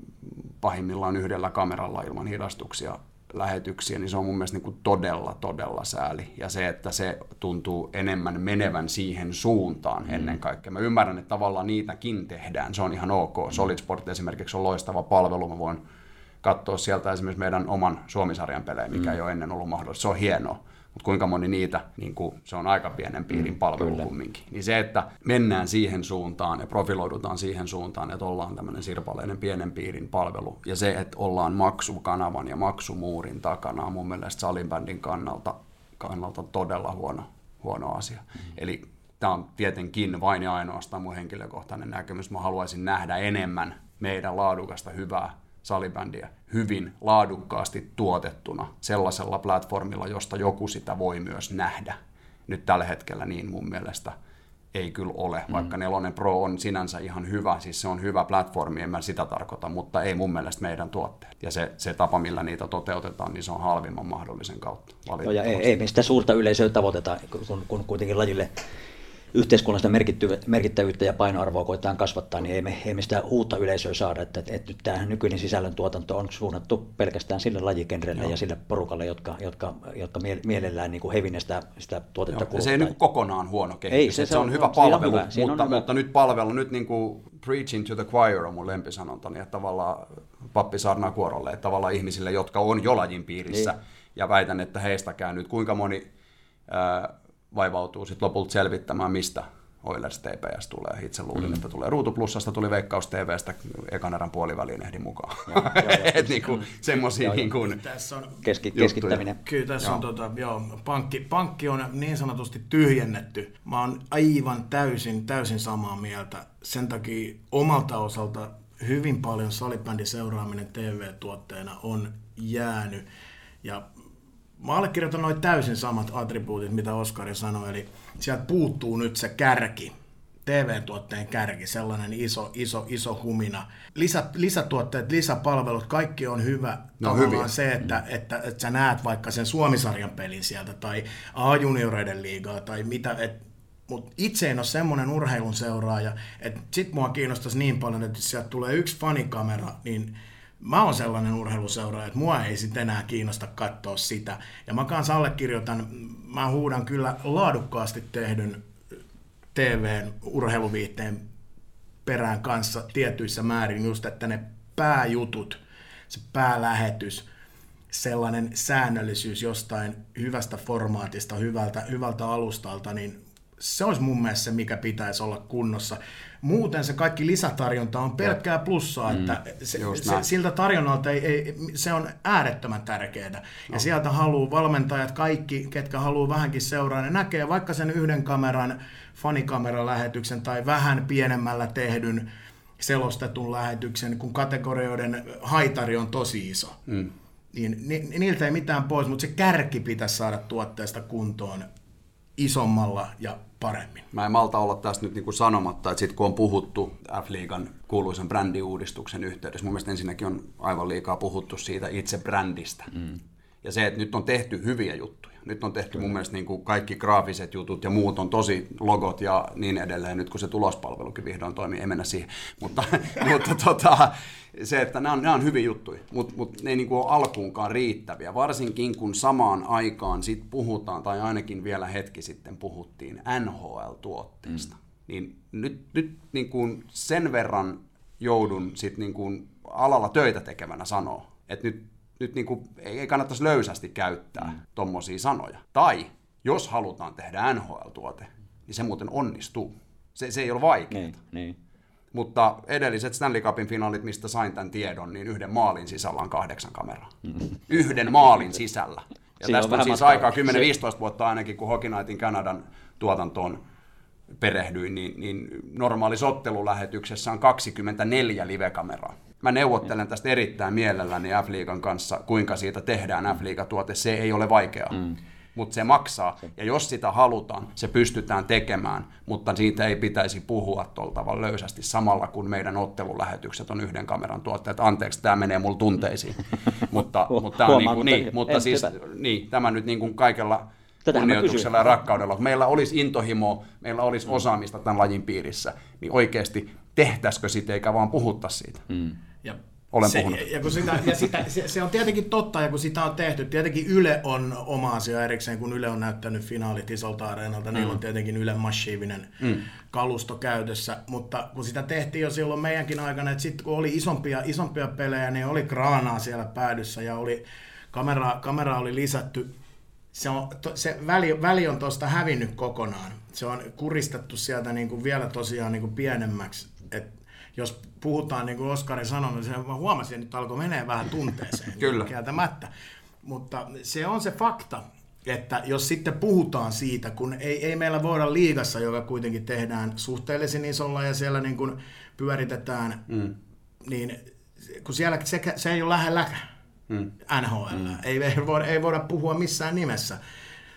pahimmillaan yhdellä kameralla ilman hidastuksia lähetyksiä, niin se on mun mielestä niin kuin todella, todella sääli. Ja se, että se tuntuu enemmän menevän siihen suuntaan mm. ennen kaikkea. Mä ymmärrän, että tavallaan niitäkin tehdään, se on ihan ok. Solid Sport esimerkiksi on loistava palvelu, mä voin katsoa sieltä esimerkiksi meidän oman Suomisarjan pelejä, mikä mm. ei ole ennen ollut mahdollista. Se on hienoa. mutta kuinka moni niitä, niin kuin, se on aika pienen piirin mm, palvelu Kyllä. kumminkin. Niin se, että mennään siihen suuntaan ja profiloidutaan siihen suuntaan, että ollaan tämmöinen sirpaleinen pienen piirin palvelu, ja se, että ollaan maksukanavan ja maksumuurin takana, on mun mielestä salinbändin kannalta, kannalta todella huono, huono asia. Mm. Eli tämä on tietenkin vain ja ainoastaan mun henkilökohtainen näkemys. Mä haluaisin nähdä enemmän meidän laadukasta, hyvää salibändiä hyvin laadukkaasti tuotettuna sellaisella platformilla, josta joku sitä voi myös nähdä. Nyt tällä hetkellä niin mun mielestä ei kyllä ole, mm. vaikka Nelonen Pro on sinänsä ihan hyvä, siis se on hyvä platformi, en mä sitä tarkoita, mutta ei mun mielestä meidän tuotteet. Ja se, se tapa, millä niitä toteutetaan, niin se on halvimman mahdollisen kautta. No ja ei, ei me sitä suurta yleisöä tavoiteta, kun, kun kuitenkin lajille yhteiskunnallista merkittävyyttä ja painoarvoa koetaan kasvattaa, niin ei me, ei me sitä uutta yleisöä saada. Että, että, että nyt tämä nykyinen sisällön tuotanto on suunnattu pelkästään sille lajikenrelle ja sille porukalle, jotka, jotka, jotka mielellään niin hevinä sitä, sitä tuotetta Joo, Se ei nyt kokonaan huono kehitys, ei, se, se, on, on hyvä palvelu, on hyvä. mutta, mutta nyt palvelu, nyt niin kuin preaching to the choir on mun lempisanontani, että tavallaan pappi saarnaa kuorolle, että tavallaan ihmisille, jotka on jo lajin piirissä, niin. ja väitän, että heistäkään nyt kuinka moni vaivautuu sitten lopulta selvittämään, mistä Oilers TPS tulee. Itse luulin, mm. että tulee Ruutu Plussasta, tuli Veikkaus TVstä ekan erän puoliväliin ehdin mukaan. Et niinku, mm. semmosia niin kuin tässä on Keski, keskittäminen. Kyllä tässä joo. on tota, joo, pankki, pankki on niin sanotusti tyhjennetty. Mä oon aivan täysin, täysin samaa mieltä. Sen takia omalta osalta hyvin paljon salibändin seuraaminen TV-tuotteena on jäänyt. Ja mä allekirjoitan noin täysin samat attribuutit, mitä Oskari sanoi, eli sieltä puuttuu nyt se kärki, TV-tuotteen kärki, sellainen iso, iso, iso humina. Lisä, lisätuotteet, lisäpalvelut, kaikki on hyvä. No, Tavallaan se, että, että, että, että sä näet vaikka sen Suomisarjan pelin sieltä, tai A-junioreiden liigaa, tai mitä, et, mutta itse en ole semmoinen urheilun seuraaja, että sit mua kiinnostaisi niin paljon, että jos sieltä tulee yksi fanikamera, niin mä oon sellainen urheiluseura, että mua ei sitten enää kiinnosta katsoa sitä. Ja mä kanssa allekirjoitan, mä huudan kyllä laadukkaasti tehdyn TVn urheiluviitteen perään kanssa tietyissä määrin just, että ne pääjutut, se päälähetys, sellainen säännöllisyys jostain hyvästä formaatista, hyvältä, hyvältä alustalta, niin se olisi mun mielestä se, mikä pitäisi olla kunnossa. Muuten se kaikki lisätarjonta on pelkkää plussaa, mm, että se, se, siltä tarjonnalta ei, ei, se on äärettömän tärkeää. No. Ja sieltä haluaa valmentajat, kaikki, ketkä haluaa vähänkin seuraa, ne näkee vaikka sen yhden kameran, fanikameran lähetyksen tai vähän pienemmällä tehdyn selostetun lähetyksen, kun kategorioiden haitari on tosi iso. Mm. Niin, ni, niiltä ei mitään pois, mutta se kärki pitäisi saada tuotteesta kuntoon isommalla ja paremmin. Mä en malta olla tässä nyt niinku sanomatta, että sit kun on puhuttu F-liigan kuuluisen brändiuudistuksen yhteydessä, mun mielestä ensinnäkin on aivan liikaa puhuttu siitä itse brändistä. Mm. Ja se, että nyt on tehty hyviä juttuja. Nyt on tehty mun mielestä niin kuin kaikki graafiset jutut ja muut on tosi logot ja niin edelleen. Nyt kun se tulospalvelukin vihdoin toimii, ei mennä siihen. Mutta, mutta tota, se, että nämä on, nämä on hyviä juttuja, mutta mut ne ei niin kuin ole alkuunkaan riittäviä. Varsinkin kun samaan aikaan sit puhutaan, tai ainakin vielä hetki sitten puhuttiin NHL-tuotteista. Mm. Niin nyt, nyt niin kuin sen verran joudun sit niin kuin alalla töitä tekevänä sanoa, että nyt nyt niin kuin, ei kannattaisi löysästi käyttää mm. tommosia sanoja. Tai jos halutaan tehdä NHL-tuote, niin se muuten onnistuu. Se, se ei ole vaikeaa. Niin, niin. Mutta edelliset Stanley Cupin finaalit, mistä sain tämän tiedon, niin yhden maalin sisällä on kahdeksan kameraa. Yhden maalin sisällä. Ja Siinä tästä on, on siis aikaa 10-15 vuotta ainakin, kun Hockey Nightin Kanadan tuotantoon perehdyin, niin, niin normaalissa ottelulähetyksessä on 24 live-kameraa mä neuvottelen tästä erittäin mielelläni F-liigan kanssa, kuinka siitä tehdään F-liigatuote. Se ei ole vaikeaa. Mm mutta se maksaa. Ja jos sitä halutaan, se pystytään tekemään, mutta siitä ei pitäisi puhua tuolla tavalla löysästi samalla, kun meidän ottelulähetykset on yhden kameran tuotteet. Anteeksi, tämä menee mulla tunteisiin. mutta, mutta, tämä on niin kuin, niin, mutta siis, niin, tämä nyt niin kuin kaikella kunnioituksella ja rakkaudella. Kun meillä olisi intohimo, meillä olisi mm. osaamista tämän lajin piirissä, niin oikeasti tehtäisikö siitä eikä vaan puhuttaisi siitä. Mm. Ja olen se, puhunut. Ja kun sitä, ja sitä, se, se on tietenkin totta, ja kun sitä on tehty, tietenkin Yle on oma asia erikseen, kun Yle on näyttänyt finaalit isolta areenalta, mm. niillä on mm. tietenkin Yle massiivinen mm. kalusto käytössä, mutta kun sitä tehtiin jo silloin meidänkin aikana, että sitten kun oli isompia, isompia pelejä, niin oli kraanaa siellä päädyssä, ja oli, kamera, kamera oli lisätty se, on, to, se väli, väli on tuosta hävinnyt kokonaan. Se on kuristettu sieltä niin kuin vielä tosiaan niin kuin pienemmäksi. Et jos puhutaan, niin kuin Oskari sanoi, niin se, mä huomasin, että nyt alkoi menee vähän tunteeseen. Kyllä. Kieltämättä. Mutta se on se fakta, että jos sitten puhutaan siitä, kun ei, ei meillä voida liigassa, joka kuitenkin tehdään suhteellisen isolla ja siellä niin kuin pyöritetään, mm. niin kun siellä se, se ei ole lähelläkään mm. NHL. Mm. Ei, ei, voida, ei voida puhua missään nimessä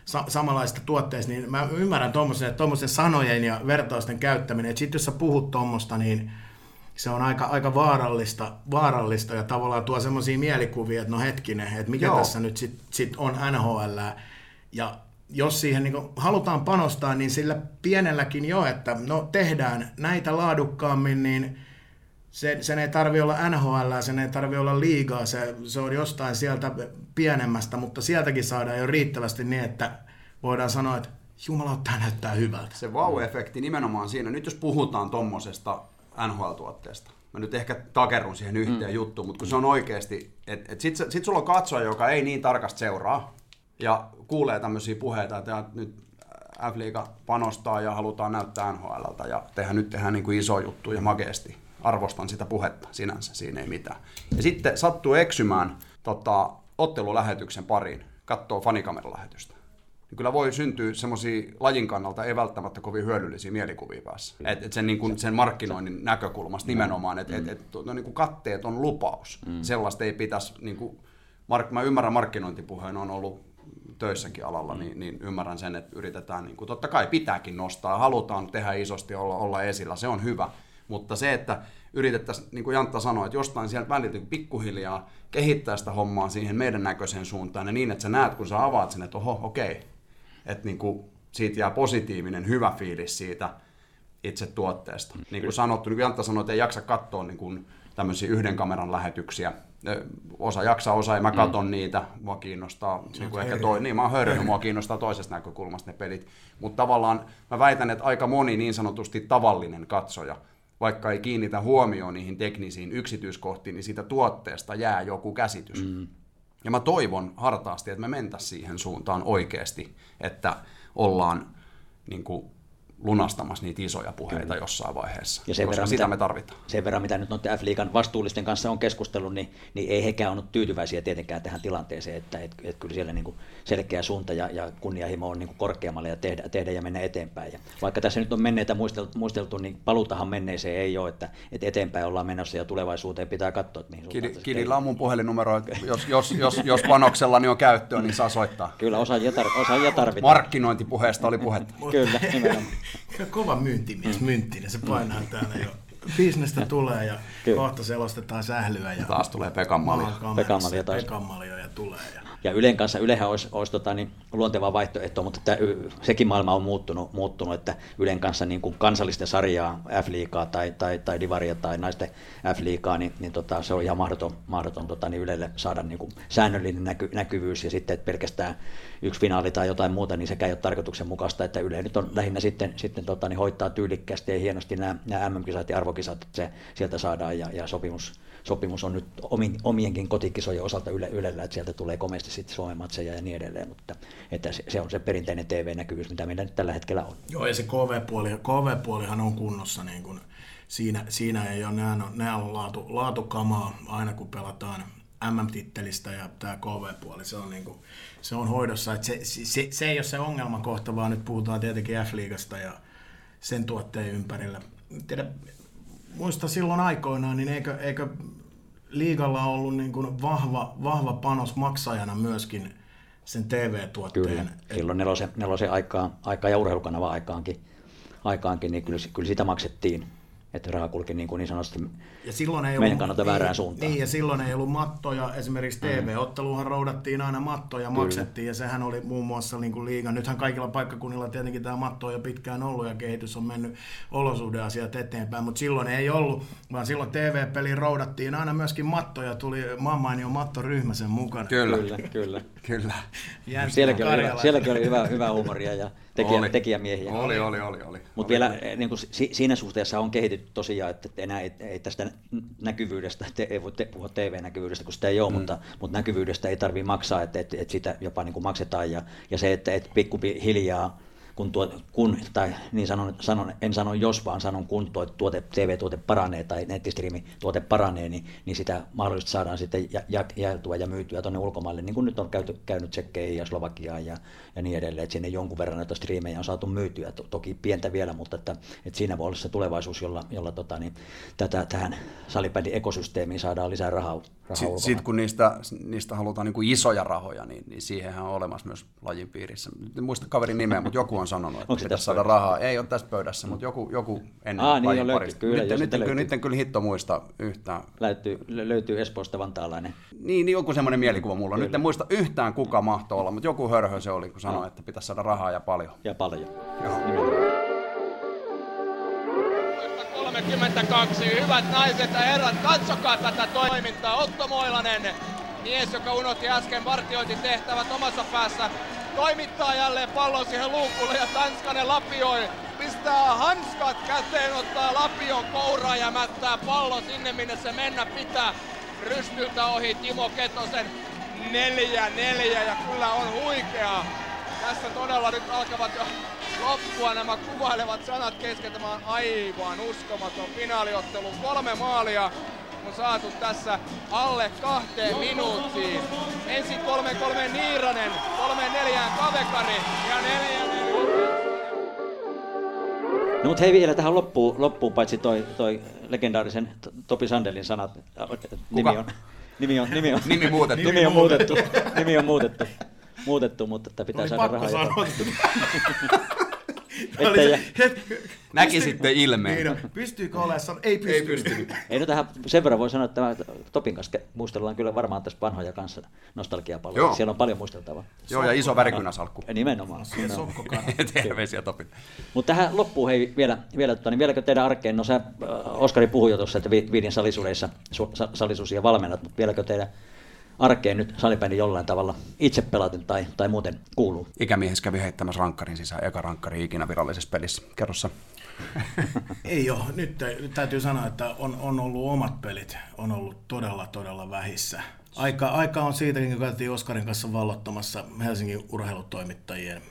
sa- samanlaista tuotteista, niin mä ymmärrän tuommoisen sanojen ja vertausten käyttäminen, että sitten jos sä puhut tuommoista, niin se on aika, aika vaarallista, vaarallista ja tavallaan tuo semmoisia mielikuvia, että no hetkinen, että mikä Joo. tässä nyt sitten sit on NHL. Ja jos siihen niin halutaan panostaa, niin sillä pienelläkin jo, että no tehdään näitä laadukkaammin, niin sen, sen ei tarvi olla NHL, sen ei tarvi olla liigaa, se, se on jostain sieltä pienemmästä, mutta sieltäkin saadaan jo riittävästi niin, että voidaan sanoa, että Jumala, tämä näyttää hyvältä. Se wow-efekti nimenomaan siinä. Nyt jos puhutaan tuommoisesta NHL-tuotteesta, mä nyt ehkä takerrun siihen yhteen mm. juttuun, mutta kun se on oikeasti, että et sit, sit sulla on katsoja, joka ei niin tarkasti seuraa, ja kuulee tämmöisiä puheita, että nyt F-liiga panostaa ja halutaan näyttää NHLltä ja tehdään, nyt tehdään niin kuin iso juttu ja makeasti arvostan sitä puhetta sinänsä, siinä ei mitään. Ja sitten sattuu eksymään tota, ottelulähetyksen pariin, katsoo fanikameralahetystä. Niin kyllä voi syntyä semmoisia lajin kannalta ei välttämättä kovin hyödyllisiä mielikuvia päässä. Et, et sen, niin kuin, sen markkinoinnin näkökulmasta nimenomaan, että et, et, no, niin kuin katteet on lupaus. Mm. Sellaista ei pitäisi, niin kuin, mark, mä ymmärrän markkinointipuheen on ollut töissäkin alalla, mm. niin, niin ymmärrän sen, että yritetään, niin kuin, totta kai pitääkin nostaa, halutaan tehdä isosti olla, olla esillä, se on hyvä. Mutta se, että yritettäisiin, niin kuin Jantta sanoi, että jostain sieltä väliltä pikkuhiljaa kehittää sitä hommaa siihen meidän näköiseen suuntaan ja niin, että sä näet, kun sä avaat sen, että oho, okei, okay. Että niin kuin siitä jää positiivinen, hyvä fiilis siitä itse tuotteesta. Mm, niin kuin sanottu, niin kuin Jantta sanoi, että ei jaksa katsoa niin kuin tämmöisiä yhden kameran lähetyksiä. Osa jaksaa, osa ei, mä katon mm. niitä, mua kiinnostaa, niin kuin ehkä toi, niin mä oon hörjynyt, mua kiinnostaa toisesta näkökulmasta ne pelit. Mutta tavallaan mä väitän, että aika moni niin sanotusti tavallinen katsoja – vaikka ei kiinnitä huomioon niihin teknisiin yksityiskohtiin, niin siitä tuotteesta jää joku käsitys. Mm. Ja mä toivon hartaasti, että me mentäisiin siihen suuntaan oikeasti, että ollaan niin kuin, lunastamassa niitä isoja puheita Kyllä. jossain vaiheessa, ja sen koska verran, sitä mitä, me tarvitaan. Sen verran, mitä nyt noiden F-liigan vastuullisten kanssa on keskustellut, niin, niin ei hekään ole tyytyväisiä tietenkään tähän tilanteeseen, että et, et kyllä siellä niin kuin selkeä suunta ja, ja kunnianhimo on niin kuin korkeammalle ja tehdä, tehdä ja mennä eteenpäin. Ja vaikka tässä nyt on menneitä muisteltu, muisteltu niin paluutahan menneeseen ei ole, että, että eteenpäin ollaan menossa ja tulevaisuuteen pitää katsoa, että mihin Kidi, Kidillä on mun puhelinnumero, jos, jos, jos, jos panoksella on käyttöä, niin saa soittaa. Kyllä, osaajia, tar- osaajia tarvitaan. Markkinointipuheesta oli puhetta. Kyllä, nimenomaan. Kova myyntimies, mm. mynttinen, se painaa täällä jo. Bisnestä tulee ja Kyllä. kohta selostetaan sählyä. Ja taas tulee Pekan malja. Pekan malja taas. Pekan malja ja tulee. Ja ja Ylen kanssa, Ylehän olisi, olisi tota, niin, luonteva vaihtoehto, mutta että, sekin maailma on muuttunut, muuttunut että Ylen kanssa niin kuin kansallisten sarjaa, F-liigaa tai, tai, tai Divaria tai naisten F-liigaa, niin, niin tota, se on ihan mahdoton, mahdoton tota, niin Ylelle saada niin kuin säännöllinen näky, näkyvyys. Ja sitten että pelkästään yksi finaali tai jotain muuta, niin sekä ei ole tarkoituksenmukaista, että Yle nyt on lähinnä sitten, sitten tota, niin hoitaa tyylikkäästi ja hienosti nämä, nämä MM-kisat ja arvokisat, että se sieltä saadaan ja, ja sopimus, sopimus on nyt omienkin kotikisojen osalta yle, Ylellä, että sieltä tulee komeasti sitten Suomen matseja ja niin edelleen, mutta että se, se on se perinteinen TV-näkyvyys, mitä meillä nyt tällä hetkellä on. Joo, ja se KV-puoli, KV-puolihan on kunnossa, niin kuin, siinä, siinä ei ole, nämä on, nämä on laatu, laatukamaa aina kun pelataan MM-tittelistä ja tämä KV-puoli, se on, niin kuin, se on hoidossa. Että se, se, se, ei ole se ongelmakohta, vaan nyt puhutaan tietenkin F-liigasta ja sen tuotteen ympärillä. Tiedä, muista silloin aikoinaan, niin eikö, eikö liigalla ollut niin kuin vahva, vahva panos maksajana myöskin sen TV-tuotteen. Kyllä, silloin nelosen, nelosen aikaan, aikaa ja urheilukanava aikaankin, aikaankin, niin kyllä, kyllä sitä maksettiin että raha kulki niin, kuin niin sanotusti ja silloin ei meidän kannalta väärään niin, suuntaan. Niin, ja silloin ei ollut mattoja. Esimerkiksi TV-otteluhan roudattiin aina mattoja, Kyllä. maksettiin, ja sehän oli muun muassa niin kuin liiga. Nythän kaikilla paikkakunnilla tietenkin tämä matto on jo pitkään ollut, ja kehitys on mennyt olosuhdeasiat eteenpäin, mutta silloin ei ollut, vaan silloin TV-peliin roudattiin aina myöskin mattoja, tuli Mammaini on mattoryhmä sen mukana. Kyllä, kyllä. kyllä. kyllä. Sielläkin oli, hyvä, sielläkin oli hyvä, hyvä huumoria ja tekijä, oli. tekijämiehiä. Oli, oli, oli. oli. Mutta vielä oli. Niin kuin, si, siinä suhteessa on kehitetty tosiaan, että enää ei, ei tästä näkyvyydestä, te, ei voi te, puhua TV-näkyvyydestä, kun sitä ei ole, mm. mutta, mutta näkyvyydestä ei tarvitse maksaa, että, että, että sitä jopa niin kuin maksetaan ja, ja se, että, että hiljaa kun, tuo, kun tai niin sanon, sanon, en sano jos, vaan sanon kun tuo tuote, TV-tuote paranee tai nettistriimi-tuote paranee, niin, niin sitä mahdollisesti saadaan sitten jä, jaeltua ja myytyä tuonne ulkomaille, niin kuin nyt on käyty, käynyt Tsekkeihin ja Slovakiaan ja, ja niin edelleen, että sinne jonkun verran näitä striimejä on saatu myytyä, toki pientä vielä, mutta että, että siinä voi olla se tulevaisuus, jolla, jolla tota, niin, tätä, tähän salibändin ekosysteemiin saadaan lisää rahaa. Sitten sit kun niistä, niistä halutaan niin kuin isoja rahoja, niin, niin siihenhän on olemassa myös lajin piirissä. En muista kaverin nimeä, mutta joku on sanonut, että pitäisi saada rahaa. Ei ole tässä pöydässä, mutta joku, joku ennen Aa, niin lajin parista. Kyllä, nyt, nyt, kyllä, nyt en kyllä hitto muista yhtään. Löytyy, löytyy Espoosta vantaalainen. Niin, niin joku semmoinen mielikuva mulla on. Nyt en muista yhtään kuka mahtoi olla, mutta joku hörhö se oli, kun sanoi, että pitäisi saada rahaa ja paljon. Ja paljon. Joo. 32. Hyvät naiset ja herrat, katsokaa tätä toimintaa. Otto Moilanen, mies, joka unohti äsken vartiointitehtävät omassa päässä, toimittaa jälleen pallon siihen luukulle ja Tanskanen lapioi. Pistää hanskat käteen, ottaa lapion kouraan ja mättää pallon sinne, minne se mennä pitää. Rystyltä ohi Timo Ketosen neljä neljä ja kyllä on huikea. Tässä todella nyt alkavat jo loppua nämä kuvailevat sanat kesken. Tämä on aivan uskomaton finaaliottelu. Kolme maalia on saatu tässä alle kahteen minuuttiin. Ensin 3-3 Niiranen, 3-4 Kavekari ja 4 No mutta hei vielä tähän loppuun, loppuun paitsi toi, toi legendaarisen Topi Sandelin sanat. Nimi on, nimi on, nimi on, nimi muutettu. Nimi on muutettu. nimi on muutettu. Muutettu, mutta että pitää saada rahaa. Että ja... Näki sitten ilmeen. Niin, no, pystyykö olemaan? Ei pysty. Ei pysty. Ei no tähän sen verran voi sanoa, että Topin kanssa muistellaan kyllä varmaan tässä vanhoja kanssa nostalgiapalveluja. Siellä on paljon muisteltavaa. Joo, ja iso värikynäsalkku. Nimenomaan. No, Terveisiä Topin. Mutta tähän loppuun hei vielä, vielä tota, niin vieläkö teidän arkeen, no sä Oskari puhui jo tuossa, että viiden salisuudeissa salisuusia valmennat, mutta vieläkö teidän arkeen nyt salibändi jollain tavalla itse pelaten tai, tai muuten kuuluu. Ikämies kävi heittämässä rankkarin sisään, eka rankkari ikinä virallisessa pelissä. Kerrossa. Ei ole. Nyt täytyy sanoa, että on, on ollut omat pelit, on ollut todella, todella vähissä. Aika, aika on siitäkin, kun käytiin Oskarin kanssa vallottamassa Helsingin urheilutoimittajien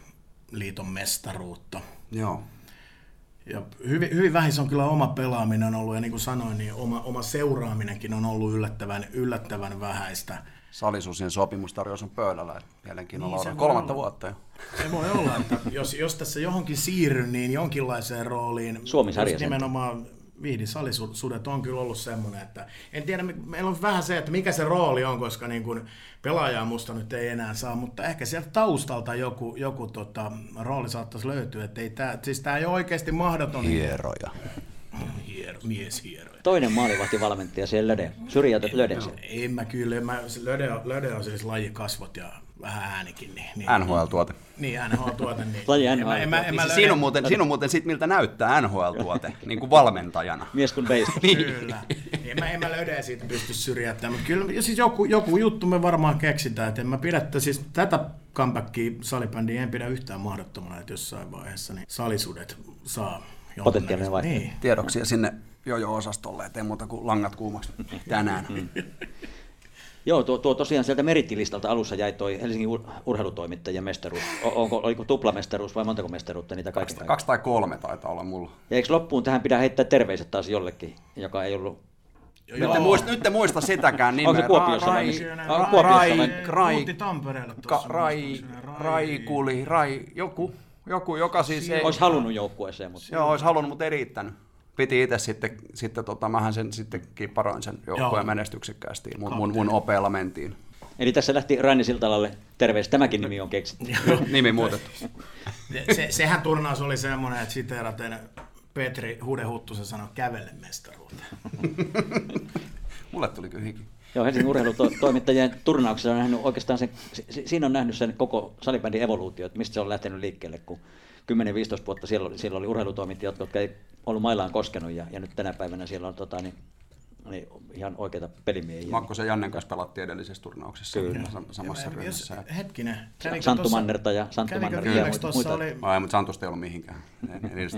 liiton mestaruutta. Joo. Ja hyvin, hyvin vähissä on kyllä oma pelaaminen ollut, ja niin kuin sanoin, niin oma, oma seuraaminenkin on ollut yllättävän, yllättävän vähäistä. Salisusien sopimustarjous on pöydällä, mielenkiinnolla niin, kolmatta olla. vuotta jo. Se voi olla, että jos, jos tässä johonkin siirryn, niin jonkinlaiseen rooliin, Suomi nimenomaan Vihdin salisudet on kyllä ollut semmoinen, että en tiedä, meillä on vähän se, että mikä se rooli on, koska niin kuin pelaajaa musta nyt ei enää saa, mutta ehkä sieltä taustalta joku, joku tota, rooli saattaisi löytyä, että ei tää, siis tämä ei ole oikeasti mahdoton. Hieroja. Hiero, mies hiero. Toinen maalivahtivalmentaja siellä Löde. Syrjäytät Löde no, En mä kyllä, mä, Löde, Löde on siis lajikasvot ja vähän äänikin. Niin, niin, NHL-tuote. Niin, NHL-tuote. Niin. Laji NHL. En, en, en, niin, siinä on muuten, siinä on muuten sit, miltä näyttää NHL-tuote, niin kuin valmentajana. Mies kuin beistä. niin. Kyllä. En, mä, en mä löydä siitä pysty syrjäyttämään, mutta kyllä siis joku, joku juttu me varmaan keksitään, että en mä pidä, että siis tätä comebackia salibändiä en pidä yhtään mahdottomana, että jossain vaiheessa niin salisuudet saa Potentiaalinen vai? Niin. Tiedoksia sinne jojo-osastolle, ettei muuta kuin langat kuumaksi tänään. Mm. Joo, tuo, tuo tosiaan sieltä merittilistalta alussa jäi toi Helsingin ur- urheilutoimittajien mestaruus. Onko, oliko tuplamestaruus vai montako mestaruutta niitä kaikki? Kaksi, kaksi tai kolme taitaa olla mulla. Ja eikö loppuun tähän pidä heittää terveiset taas jollekin, joka ei ollut nyt, en muista, nyt en muista sitäkään nimeä. Onko se Kuopiossa? Rai, rai, rai, rai, rai, rai, kuli, rai, joku, joku, joka siis ei... Olisi halunnut joukkueeseen, mutta... Joo, olisi halunnut, mutta ei riittänyt piti itse sitten, sitten tota, mähän sen sitten kiparoin sen joukkueen menestyksekkäästi, mun, mun, mun opeella mentiin. Eli tässä lähti Raini Siltalalle terveys, tämäkin nimi on keksitty. nimi muutettu. Se, sehän turnaus oli semmoinen, että siteeraten Petri Hude Huttusen sanoi kävelle mestaruuteen. Mulle tuli kyllä hiki. Joo, Helsingin urheilutoimittajien turnauksessa on nähnyt oikeastaan sen, siinä on nähnyt sen koko salibändin evoluutio, että mistä se on lähtenyt liikkeelle, kun 10-15 vuotta siellä oli, siellä oli urheilutoimittajat, jotka ei ollut maillaan koskenut ja, ja nyt tänä päivänä siellä on tota, niin, niin ihan oikeita pelimiehiä. Makkosen Jannen kanssa pelattiin edellisessä turnauksessa Kyllä. samassa ryhmässä. Jos, hetkinen. Santtu Mannerta ja Santtu Mannerta ja muita. Oli... Ai, mutta Santusta ei ollut mihinkään.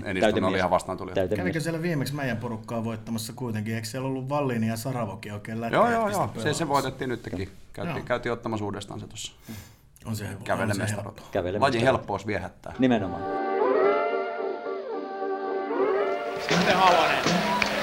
Edistön oli ihan vastaan tuli. Kävikö siellä viimeksi meidän porukkaa voittamassa kuitenkin? Eikö siellä ollut Vallini ja Saravokin oikein lätkä? Joo, joo, joo. Se, se voitettiin nytkin. Käytiin, käytiin ottamassa uudestaan se tuossa. On se, Kävele mestarot. Laji helppous viehättää. Nimenomaan. Sitten Halonen.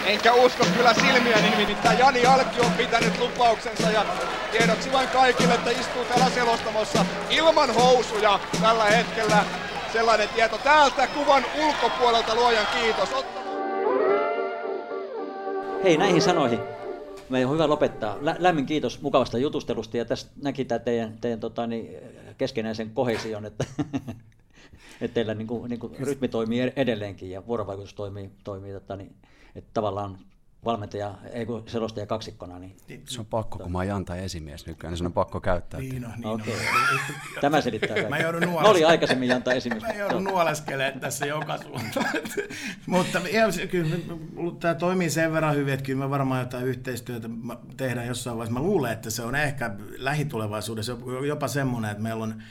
Enkä usko kyllä silmiä, niin nimittäin Jani Alki on pitänyt lupauksensa ja tiedoksi vain kaikille, että istuu täällä selostamossa ilman housuja tällä hetkellä. Sellainen tieto täältä kuvan ulkopuolelta, luojan kiitos. Hei, näihin sanoihin meidän on hyvä lopettaa. Lä- lämmin kiitos mukavasta jutustelusta ja tästä näki tämä teidän, teidän tota, niin, keskenäisen kohesion, että, että teillä niin kuin, niin kuin rytmi toimii edelleenkin ja vuorovaikutus toimii, toimii tota, niin, että tavallaan valmentaja, ei kun selostaja kaksikkona. Niin, se on pakko, kun mä oon Janta esimies nykyään, niin se on pakko käyttää. Niin on, niin okay. on. Tämä selittää. Mä joudun nuoles... oli aikaisemmin Janta esimies. Mä joudun nuoleskelemaan tässä joka suuntaan. Mutta kyllä tämä toimii sen verran hyvin, että kyllä me varmaan jotain yhteistyötä tehdään jossain vaiheessa. Mä luulen, että se on ehkä lähitulevaisuudessa jopa semmoinen, että meillä on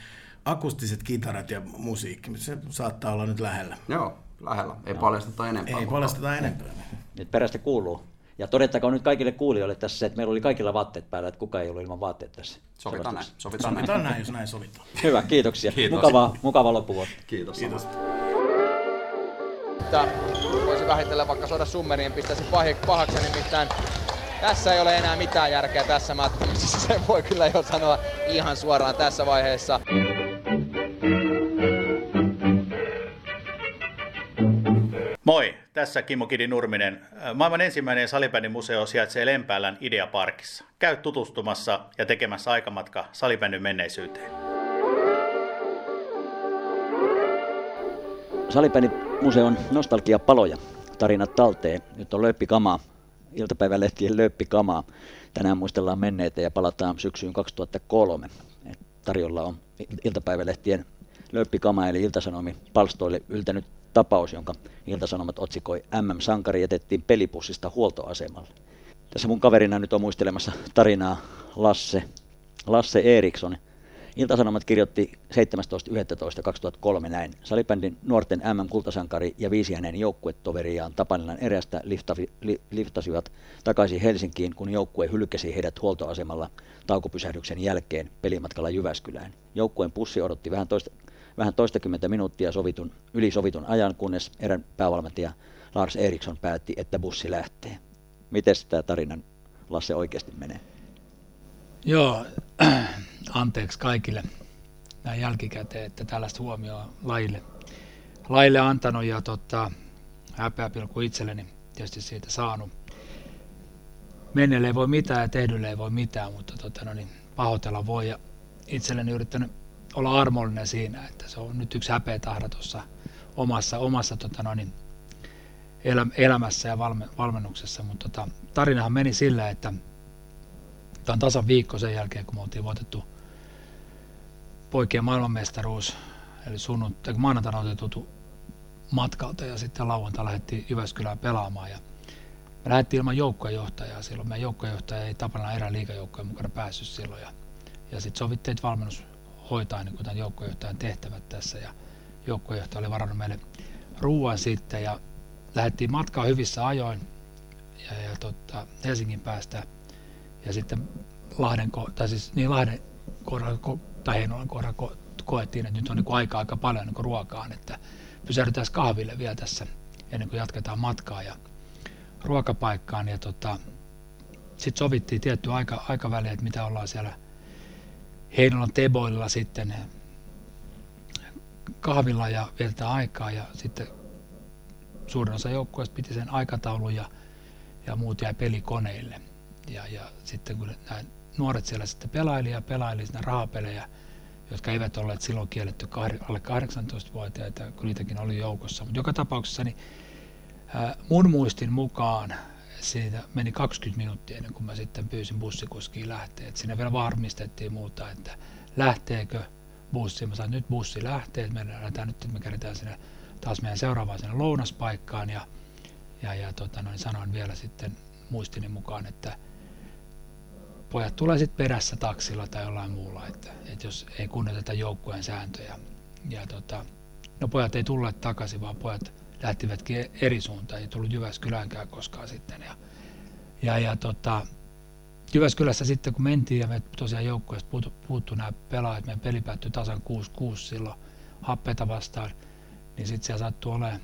akustiset kitarat ja musiikki. Se saattaa olla nyt lähellä. Joo, lähellä. Ei no. paljasteta enempää. Ei paljasteta enempää. Nyt perästä kuuluu. Ja todettakoon nyt kaikille kuulijoille tässä, että meillä oli kaikilla vaatteet päällä, että kukaan ei ollut ilman vaatteet tässä. Sovitaan näin. Sovitaan, sovitaan näin. jos näin sovitaan. Hyvä, kiitoksia. Kiitos. Mukavaa, mukavaa loppuvuotta. Kiitos. Kiitos. Voisi vähitellä vaikka soda summeriin pistäisi pahaksi, nimittäin tässä ei ole enää mitään järkeä tässä matkassa. Se voi kyllä jo sanoa ihan suoraan tässä vaiheessa. Moi, tässä Kimmo Kidi Nurminen. Maailman ensimmäinen salibändin museo sijaitsee Lempäälän Ideaparkissa. Käy tutustumassa ja tekemässä aikamatka salibändin menneisyyteen. Salibändin museon nostalgiapaloja, tarinat talteen. Nyt on löppikamaa, iltapäivälehtien löppikamaa. Tänään muistellaan menneitä ja palataan syksyyn 2003. Tarjolla on iltapäivälehtien löppikama eli iltasanomi palstoille yltänyt tapaus, jonka Iltasanomat otsikoi MM-sankari jätettiin pelipussista huoltoasemalle. Tässä mun kaverina nyt on muistelemassa tarinaa Lasse, Lasse Eriksson. Iltasanomat kirjoitti 17.11.2003 näin. Salibändin nuorten MM-kultasankari ja viisi hänen joukkuetoveriaan Tapanilan erästä liftafi, li, liftasivat takaisin Helsinkiin, kun joukkue hylkäsi heidät huoltoasemalla taukopysähdyksen jälkeen pelimatkalla Jyväskylään. Joukkueen pussi odotti vähän toista, vähän toistakymmentä minuuttia sovitun, yli sovitun ajan, kunnes erän päävalmentaja Lars Eriksson päätti, että bussi lähtee. Miten tämä tarina, Lasse, oikeasti menee? Joo, anteeksi kaikille näin jälkikäteen, että tällaista huomioon laille, laille antanut ja tota, häpeäpilkku itselleni tietysti siitä saanut. Menneelle ei voi mitään ja tehdylle ei voi mitään, mutta tota, no niin, pahoitella voi ja itselleni yrittänyt olla armollinen siinä, että se on nyt yksi häpeätahra tuossa omassa, omassa tota noin, elämässä ja valme, valmennuksessa, mutta tota, tarinahan meni sillä, että tämä on tasan viikko sen jälkeen, kun me oltiin voitettu poikien maailmanmestaruus, eli sunnuntai, maanantaina otettu matkalta ja sitten lauantai lähdettiin Jyväskylään pelaamaan. Ja me lähdettiin ilman joukkojenjohtajaa silloin. Meidän joukkojenjohtaja ei tapana erään liikajoukkojen mukana päässyt silloin. Ja, ja sitten sovittiin, että valmennus hoitaa niin tämän joukkojohtajan tehtävät tässä. Ja joukkojohtaja oli varannut meille ruoan sitten ja lähdettiin matkaa hyvissä ajoin ja, ja tota, Helsingin päästä. Ja sitten Lahden, tai siis niin Lahden kohdalla, tai Heinolan kohdalla ko, koettiin, että nyt on niin aika aika paljon niin ruokaan, että pysähdytään kahville vielä tässä ennen kuin jatketaan matkaa ja ruokapaikkaan. Ja tota, sitten sovittiin tietty aika, aikaväli, että mitä ollaan siellä Heinolan Teboilla sitten kahvilla ja vietetään aikaa ja sitten suurin osa joukkueesta piti sen aikataulun ja, ja muut jäi pelikoneille. Ja, ja sitten kun nämä nuoret siellä sitten pelaili ja pelaili sinne rahapelejä, jotka eivät olleet silloin kielletty alle 18-vuotiaita, kun niitäkin oli joukossa. Mutta joka tapauksessa niin, ää, mun muistin mukaan siitä meni 20 minuuttia ennen kuin mä sitten pyysin bussikuskiin lähteä. Siinä vielä varmistettiin muuta, että lähteekö bussi. Mä sanoin, nyt bussi lähtee, että me lähdetään nyt, me kerätään sinne taas meidän seuraavaan sinne lounaspaikkaan ja, ja, ja tota, noin, sanoin vielä sitten muistini mukaan, että pojat tulee sitten perässä taksilla tai jollain muulla, että, että jos ei kunnioiteta joukkueen sääntöjä. Ja tota, no pojat ei tulleet takaisin, vaan pojat lähtivätkin eri suuntaan, ei tullut Jyväskyläänkään koskaan sitten. Ja, ja, ja tota, Jyväskylässä sitten kun mentiin ja me tosiaan joukkueesta puuttu, puuttu nämä pelaajat, meidän peli päättyi tasan 6-6 silloin happeita vastaan, niin sitten siellä sattui olemaan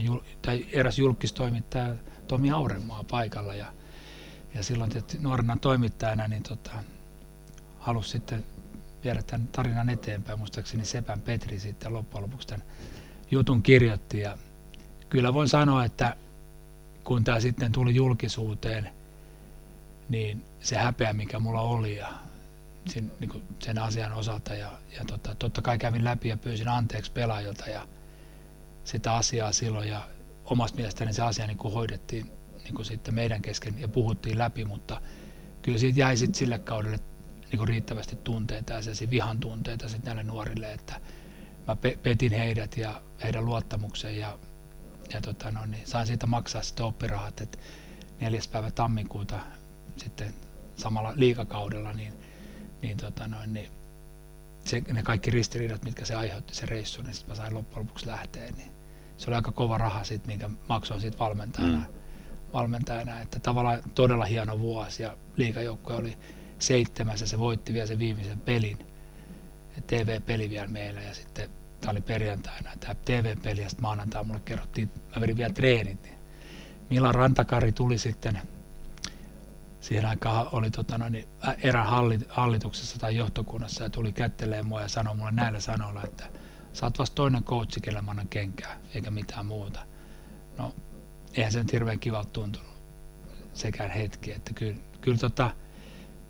jul, tai eräs julkistoimittaja Tomi Aurenmaa paikalla ja, ja silloin tietysti nuorena toimittajana niin tota, halusi sitten viedä tämän tarinan eteenpäin. Muistaakseni Sepän Petri sitten loppujen lopuksi tämän jutun kirjoitti. Ja kyllä voin sanoa, että kun tämä sitten tuli julkisuuteen, niin se häpeä, mikä mulla oli ja sen, niin kuin sen asian osalta ja, ja tota, totta kai kävin läpi ja pyysin anteeksi pelaajilta ja sitä asiaa silloin ja omasta mielestäni se asia niin kuin hoidettiin niin kuin sitten meidän kesken ja puhuttiin läpi, mutta kyllä siitä jäi sitten sille kaudelle niin kuin riittävästi tunteita ja vihan tunteita sitten näille nuorille, että mä pe- petin heidät ja heidän luottamuksen ja, ja tota no, niin sain siitä maksaa sitten oppirahat, että neljäs päivä tammikuuta sitten samalla liikakaudella, niin, niin, tota noin, niin se, ne kaikki ristiriidat, mitkä se aiheutti se reissu, niin sitten mä sain loppujen lopuksi lähteä. Niin se oli aika kova raha, sit, minkä maksoin siitä valmentajana. Mm. valmentajana. Että tavallaan todella hieno vuosi ja liikajoukkue oli seitsemäs ja se voitti vielä sen viimeisen pelin. TV-peli vielä meillä ja sitten tämä oli perjantaina tämä TV-peli ja sitten maanantaina mulle kerrottiin, mä vedin vielä treenit. Niin Milan Rantakari tuli sitten siihen aikaan oli tota, no, niin, erän hallituksessa tai johtokunnassa ja tuli kättelee mua ja sanoi mulle näillä sanoilla, että sä oot vasta toinen coachi, kelle mä annan kenkää, eikä mitään muuta. No, eihän se nyt hirveän kivalta tuntunut sekään hetki, että kyllä, kyllä tota,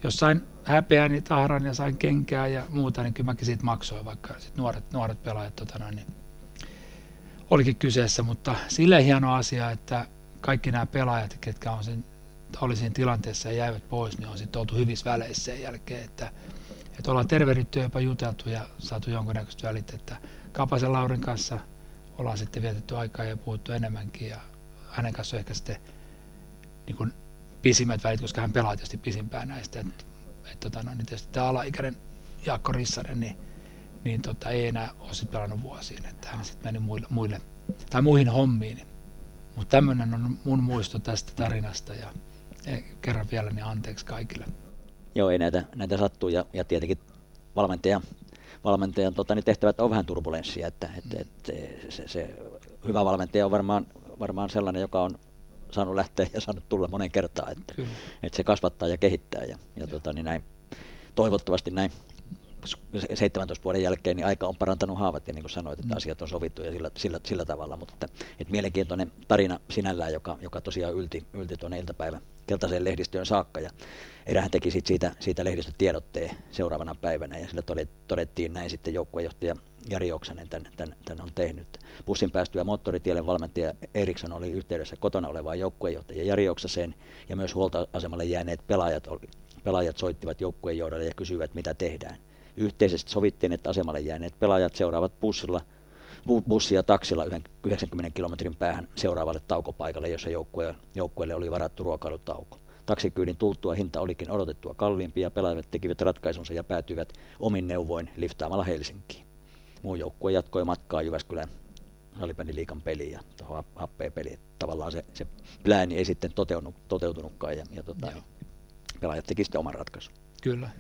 jos sain häpeäni tahran ja sain kenkää ja muuta, niin kyllä mäkin siitä maksoin, vaikka sit nuoret, nuoret pelaajat tota noin, niin olikin kyseessä, mutta sille hieno asia, että kaikki nämä pelaajat, ketkä on sen oli siinä tilanteessa ja jäivät pois, niin on sitten oltu hyvissä väleissä sen jälkeen, että, että ollaan tervehditty ja jopa juteltu ja saatu jonkunnäköistä välitettä. Kapasen Laurin kanssa ollaan sitten vietetty aikaa ja puhuttu enemmänkin ja hänen kanssa ehkä sitten niin kuin pisimmät välit, koska hän pelaa tietysti pisimpään näistä. Että et, tota, no, niin tietysti tämä alaikäinen Jaakko Rissanen, niin, niin tota, ei enää ole sitten pelannut vuosiin, että hän sitten meni muille, muille, tai muihin hommiin. Mutta tämmöinen on mun muisto tästä tarinasta ja kerran vielä niin anteeksi kaikille. Joo, ei näitä, näitä sattuu ja, ja tietenkin valmentaja, valmentajan tota, niin tehtävät on vähän turbulenssia, että, että, että se, se, hyvä valmentaja on varmaan, varmaan sellainen, joka on saanut lähteä ja saanut tulla monen kertaan, että, että se kasvattaa ja kehittää ja, ja tota, niin näin, toivottavasti näin 17 vuoden jälkeen niin aika on parantanut haavat ja niin kuin sanoit, että mm. asiat on sovittu ja sillä, sillä, sillä tavalla, mutta että, että mielenkiintoinen tarina sinällään, joka, joka tosiaan ylti, ylti tuonne iltapäivän keltaiseen lehdistöön saakka ja erähän teki sit siitä, siitä lehdistötiedotteen seuraavana päivänä ja sillä todettiin näin sitten joukkuejohtaja Jari Oksanen tämän, tämän, tämän on tehnyt. Bussin päästyä moottoritielle valmentaja Eriksson oli yhteydessä kotona olevaan joukkuejohtaja Jari Oksaseen ja myös huoltoasemalle jääneet pelaajat, oli, pelaajat soittivat joukkueen johdolle ja kysyivät mitä tehdään. Yhteisesti sovittiin, että asemalle jääneet pelaajat seuraavat bussilla, bussia taksilla 90 kilometrin päähän seuraavalle taukopaikalle, jossa joukkue, joukkueelle oli varattu ruokailutauko. Taksikyydin tultua hinta olikin odotettua kalliimpi ja pelaajat tekivät ratkaisunsa ja päätyivät omin neuvoin liftaamalla Helsinkiin. Muu joukkue jatkoi matkaa Jyväskylän liikan peliin ja tuohon happeen peliin. Tavallaan se, se plääni ei sitten toteutunut, toteutunutkaan ja, ja tota, pelaajat teki sitten oman ratkaisun. Kyllä.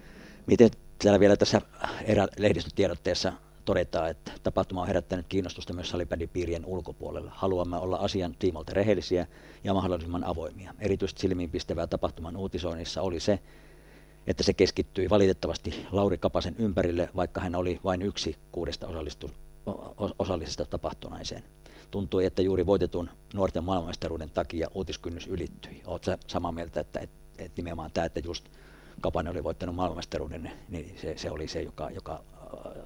Miten täällä vielä tässä erä lehdistötiedotteessa todetaan, että tapahtuma on herättänyt kiinnostusta myös salibändipiirien ulkopuolella. Haluamme olla asian tiimolta rehellisiä ja mahdollisimman avoimia. Erityisesti silmiinpistävää tapahtuman uutisoinnissa oli se, että se keskittyi valitettavasti Lauri Kapasen ympärille, vaikka hän oli vain yksi kuudesta osallistu, osallisesta tapahtunaiseen. Tuntui, että juuri voitetun nuorten maailmanmestaruuden takia uutiskynnys ylittyi. Oletko samaa mieltä, että, että, että nimenomaan tämä, että just Kapanen oli voittanut maailmanmestaruuden, niin se, se oli se, joka, joka äh,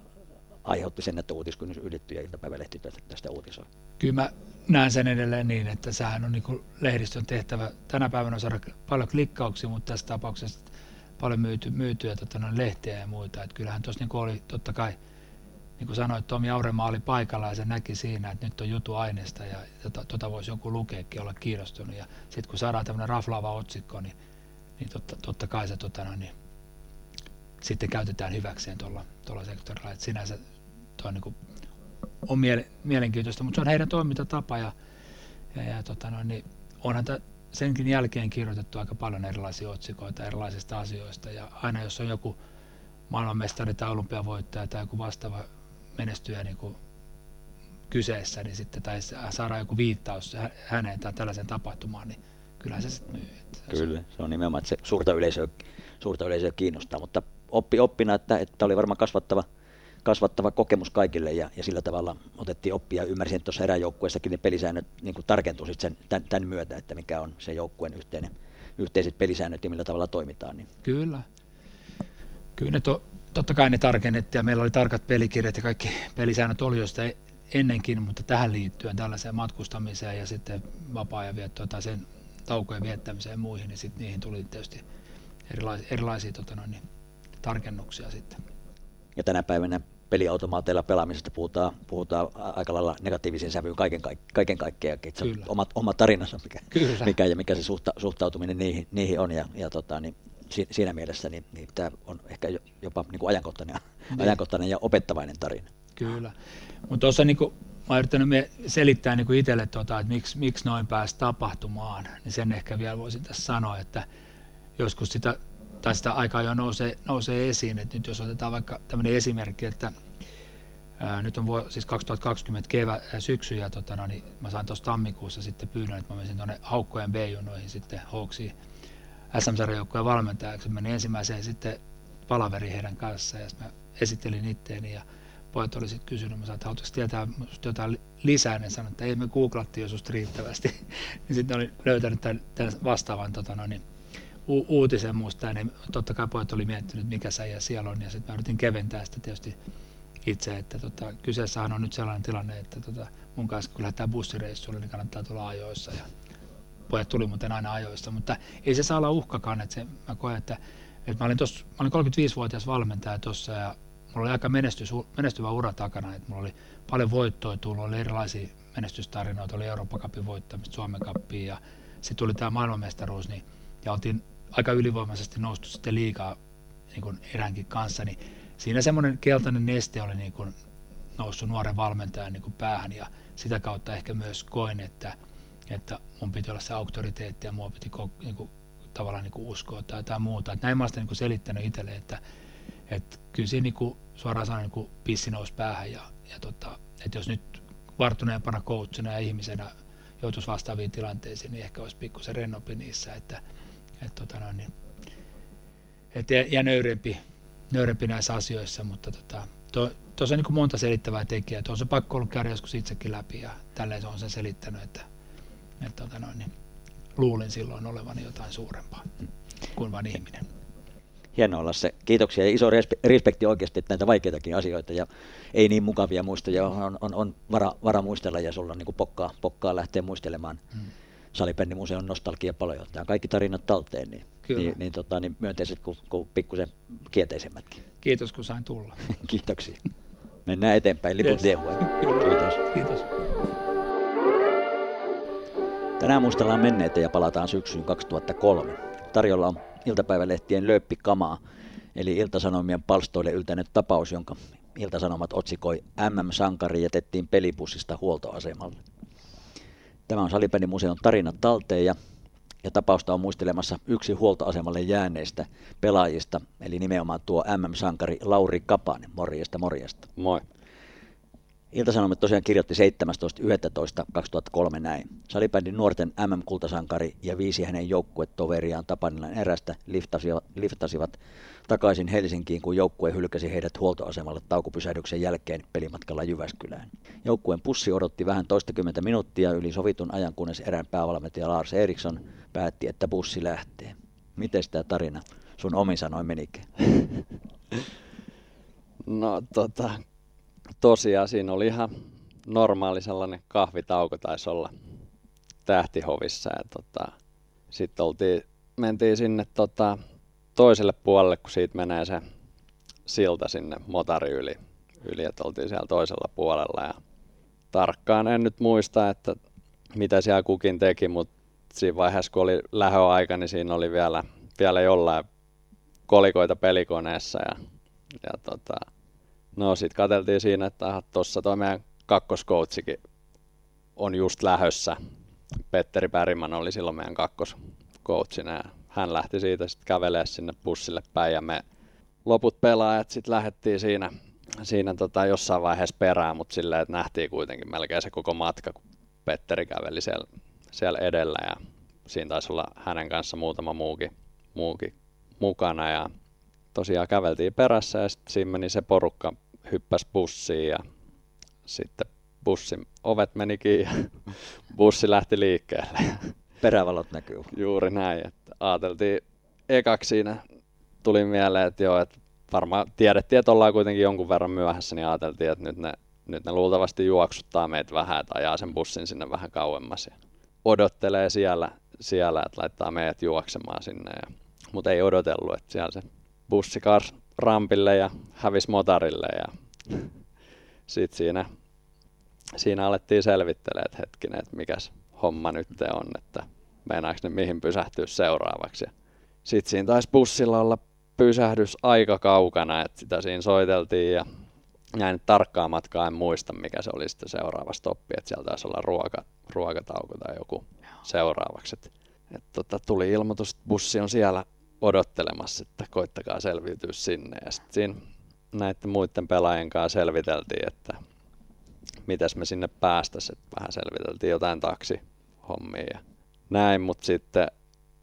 aiheutti sen, että uutiskynnys ylittyi ja iltapäivälehti tästä uutisoi. Kyllä mä näen sen edelleen niin, että sehän on niin lehdistön tehtävä. Tänä päivänä saada paljon klikkauksia, mutta tässä tapauksessa paljon myyty, myytyjä tota, lehteä ja muita. Et kyllähän tuossa niin oli totta kai niin kuin sanoit, Tomi Auremaa oli paikalla ja se näki siinä, että nyt on jutu aineesta ja tota, tota voisi joku lukeekin olla kiinnostunut. Ja sitten kun saadaan tämmöinen raflaava otsikko, niin, niin totta, totta kai se tota, no, niin, sitten käytetään hyväkseen tuolla, tuolla sektorilla. Et sinänsä tuo niin kuin, on miele, mielenkiintoista, mutta se on heidän toimintatapa ja, ja, ja tota, no, niin, onhan tämä senkin jälkeen kirjoitettu aika paljon erilaisia otsikoita erilaisista asioista ja aina jos on joku maailmanmestari tai olympiavoittaja tai joku vastaava menestyjä niin kuin kyseessä, niin sitten tai saada joku viittaus häneen tai tällaisen tapahtumaan, niin kyllä se sitten myy. Kyllä, se on nimenomaan, että se suurta yleisöä, suurta yleisöä kiinnostaa, mutta oppi oppina, että, että oli varmaan kasvattava, kasvattava kokemus kaikille ja, ja sillä tavalla otettiin oppia. Ymmärsin, että tuossa eräjoukkueessakin ne pelisäännöt niin tarkentuu sen, tämän, tämän myötä, että mikä on se joukkueen yhteinen, yhteiset pelisäännöt ja millä tavalla toimitaan. Niin. Kyllä. Kyllä ne to, totta kai ne tarkennettiin ja meillä oli tarkat pelikirjat ja kaikki pelisäännöt oli jo sitä ennenkin, mutta tähän liittyen tällaiseen matkustamiseen ja sitten vapaa-ajan viettoon tai sen taukojen viettämiseen ja muihin, niin sitten niihin tuli tietysti erilaisia, erilaisia tota noin, niin, tarkennuksia sitten. Ja tänä päivänä peliautomaateilla pelaamisesta puhutaan, puhutaan aika lailla negatiivisen sävyyn kaiken, kaiken kaikkiaan. Se on oma, oma tarinansa, mikä, mikä, ja mikä se suhta, suhtautuminen niihin, niihin on. Ja, ja tota, niin, siinä mielessä niin, niin tämä on ehkä jopa niin kuin ajankohtainen, niin. ajankohtainen ja opettavainen tarina. Kyllä. Mutta tuossa niin kuin, mä yrittänyt selittää niin itselle, tota, että miksi, miksi noin pääsi tapahtumaan, niin sen ehkä vielä voisin tässä sanoa, että joskus sitä, tai sitä aikaa jo nousee, nousee esiin, että nyt jos otetaan vaikka tämmöinen esimerkki, että ää, nyt on vuosi, siis 2020 kevä, ää, syksy ja tota, no, niin mä sain tuossa tammikuussa sitten pyynnön, että mä menisin tuonne Haukkojen B-junoihin sitten Hawksiin SM-sarjajoukkojen valmentajaksi. Menin ensimmäiseen sitten palaveri heidän kanssa ja mä esittelin itteeni ja pojat oli sitten kysynyt, mä sanoin, että haluaisitko tietää jotain lisää, niin sanoin, että ei me googlattiin jo susta riittävästi. niin sitten olin löytänyt tämän, tämän vastaavan tota, no, niin, u- uutisen muista, niin totta kai pojat oli miettinyt, mikä ja siellä on, ja sitten mä yritin keventää sitä tietysti itse, että tota, kyseessähän on nyt sellainen tilanne, että tota, mun kanssa kun lähdetään bussireissuille, niin kannattaa tulla ajoissa, ja pojat tuli muuten aina ajoista, mutta ei se saa olla uhkakaan, että se, mä koen, että, että mä olin, tossa, mä olin 35-vuotias valmentaja tuossa ja mulla oli aika menestys, menestyvä ura takana, että mulla oli paljon voittoja tullut, oli erilaisia menestystarinoita, oli Euroopan Cupin voittamista, Suomen Cupia ja sitten tuli tämä maailmanmestaruus, niin, ja oltiin aika ylivoimaisesti noustu sitten liikaa niin kuin eränkin kanssa, niin siinä semmoinen keltainen neste oli niin kuin noussut nuoren valmentajan niin kuin päähän ja sitä kautta ehkä myös koin, että, että mun piti olla se auktoriteetti ja mua piti niin kuin, tavallaan niin kuin uskoa tai jotain muuta. Et näin mä olen niin selittänyt itselle, että, että kyllä siinä niin kuin, suoraan sanoen niin pissi nousi päähän ja, ja tota, että jos nyt varttuneempana coachina ja ihmisenä joutuisi vastaaviin tilanteisiin, niin ehkä olisi pikkusen rennompi niissä, että, et, tota noin, niin, et, ja, ja nöyrempi, nöyrempi näissä asioissa, mutta tota, tuossa on niin monta selittävää tekijää. Tuossa on pakko ollut käydä joskus itsekin läpi ja tälleen se on sen selittänyt, että, että tota noin, niin, luulin silloin olevani jotain suurempaa kuin vain ihminen. Hienoa olla se. Kiitoksia ja iso respekti oikeasti että näitä vaikeitakin asioita ja ei niin mukavia muistoja on, on, on vara, vara, muistella ja sulla on niin pokkaa, pokkaa lähteä muistelemaan. Hmm Salipennimuseon nostalgia paljon. Tämä kaikki tarinat talteen, niin, niin, niin, tota, niin myönteiset kuin, kuin pikkusen kielteisemmätkin. Kiitos kun sain tulla. Kiitoksia. Mennään eteenpäin liput yes. Kiitos. Kiitos. Tänään muistellaan menneitä ja palataan syksyyn 2003. Tarjolla on iltapäivälehtien lööppikamaa, eli Iltasanomien palstoille yltänyt tapaus, jonka Iltasanomat otsikoi MM-sankari jätettiin pelipussista huoltoasemalle. Tämä on Salipelimuseon tarinat talteen ja, ja tapausta on muistelemassa yksi huoltoasemalle jääneistä pelaajista, eli nimenomaan tuo MM-sankari Lauri Kapanen. Morjesta, morjesta. Moi. Ilta-Sanomat tosiaan kirjoitti 17.11.2003 näin. Salibändin nuorten MM-kultasankari ja viisi hänen joukkuetoveriaan Tapanilan erästä liftasivat, liftasivat takaisin Helsinkiin, kun joukkue hylkäsi heidät huoltoasemalle taukupysähdyksen jälkeen pelimatkalla Jyväskylään. Joukkueen pussi odotti vähän toistakymmentä minuuttia yli sovitun ajan, kunnes erään päävalmentaja Lars Eriksson päätti, että bussi lähtee. Miten tämä tarina sun omin sanoin menikään? No tota, tosiaan siinä oli ihan normaali sellainen kahvitauko taisi olla tähtihovissa ja tota, sitten oltiin, mentiin sinne tota, toiselle puolelle, kun siitä menee se silta sinne motari yli, yli, että oltiin siellä toisella puolella. Ja tarkkaan en nyt muista, että mitä siellä kukin teki, mutta siinä vaiheessa, kun oli lähöaika, niin siinä oli vielä, vielä jollain kolikoita pelikoneessa. Ja, ja tota, no sitten katseltiin siinä, että tuossa tuo meidän kakkoskoutsikin on just lähössä. Petteri Päriman oli silloin meidän kakkoskoutsina ja hän lähti siitä sitten kävelemään sinne bussille päin ja me loput pelaajat sitten lähdettiin siinä, siinä tota jossain vaiheessa perään, mutta silleen, että nähtiin kuitenkin melkein se koko matka, kun Petteri käveli siellä, siellä edellä ja siinä taisi olla hänen kanssa muutama muukin, muukin mukana ja tosiaan käveltiin perässä ja sitten siinä meni se porukka hyppäsi bussiin ja sitten bussin ovet meni kiinni ja bussi lähti liikkeelle. Perävalot näkyy. Juuri näin, että ajateltiin ekaksi siinä tuli mieleen, että joo, että varmaan tiedettiin, että ollaan kuitenkin jonkun verran myöhässä, niin ajateltiin, että nyt ne, nyt ne luultavasti juoksuttaa meitä vähän, että ajaa sen bussin sinne vähän kauemmas ja odottelee siellä, siellä että laittaa meidät juoksemaan sinne. Ja, mutta ei odotellut, että siellä se bussi kars rampille ja hävisi motarille ja sitten siinä, siinä alettiin selvittelemään, että hetkinen, että mikäs homma nyt on, että meinaako ne mihin pysähtyä seuraavaksi. Sitten siinä taisi bussilla olla pysähdys aika kaukana, että sitä siinä soiteltiin ja näin tarkkaa matkaa en muista, mikä se oli sitten seuraava stoppi, että siellä taisi olla ruoka, ruokatauko tai joku seuraavaksi. Et, et tota, tuli ilmoitus, että bussi on siellä odottelemassa, että koittakaa selviytyä sinne. Ja sitten siinä näiden muiden pelaajien kanssa selviteltiin, että mitäs me sinne päästäisiin. Vähän selviteltiin jotain taksihommia ja näin, mutta sitten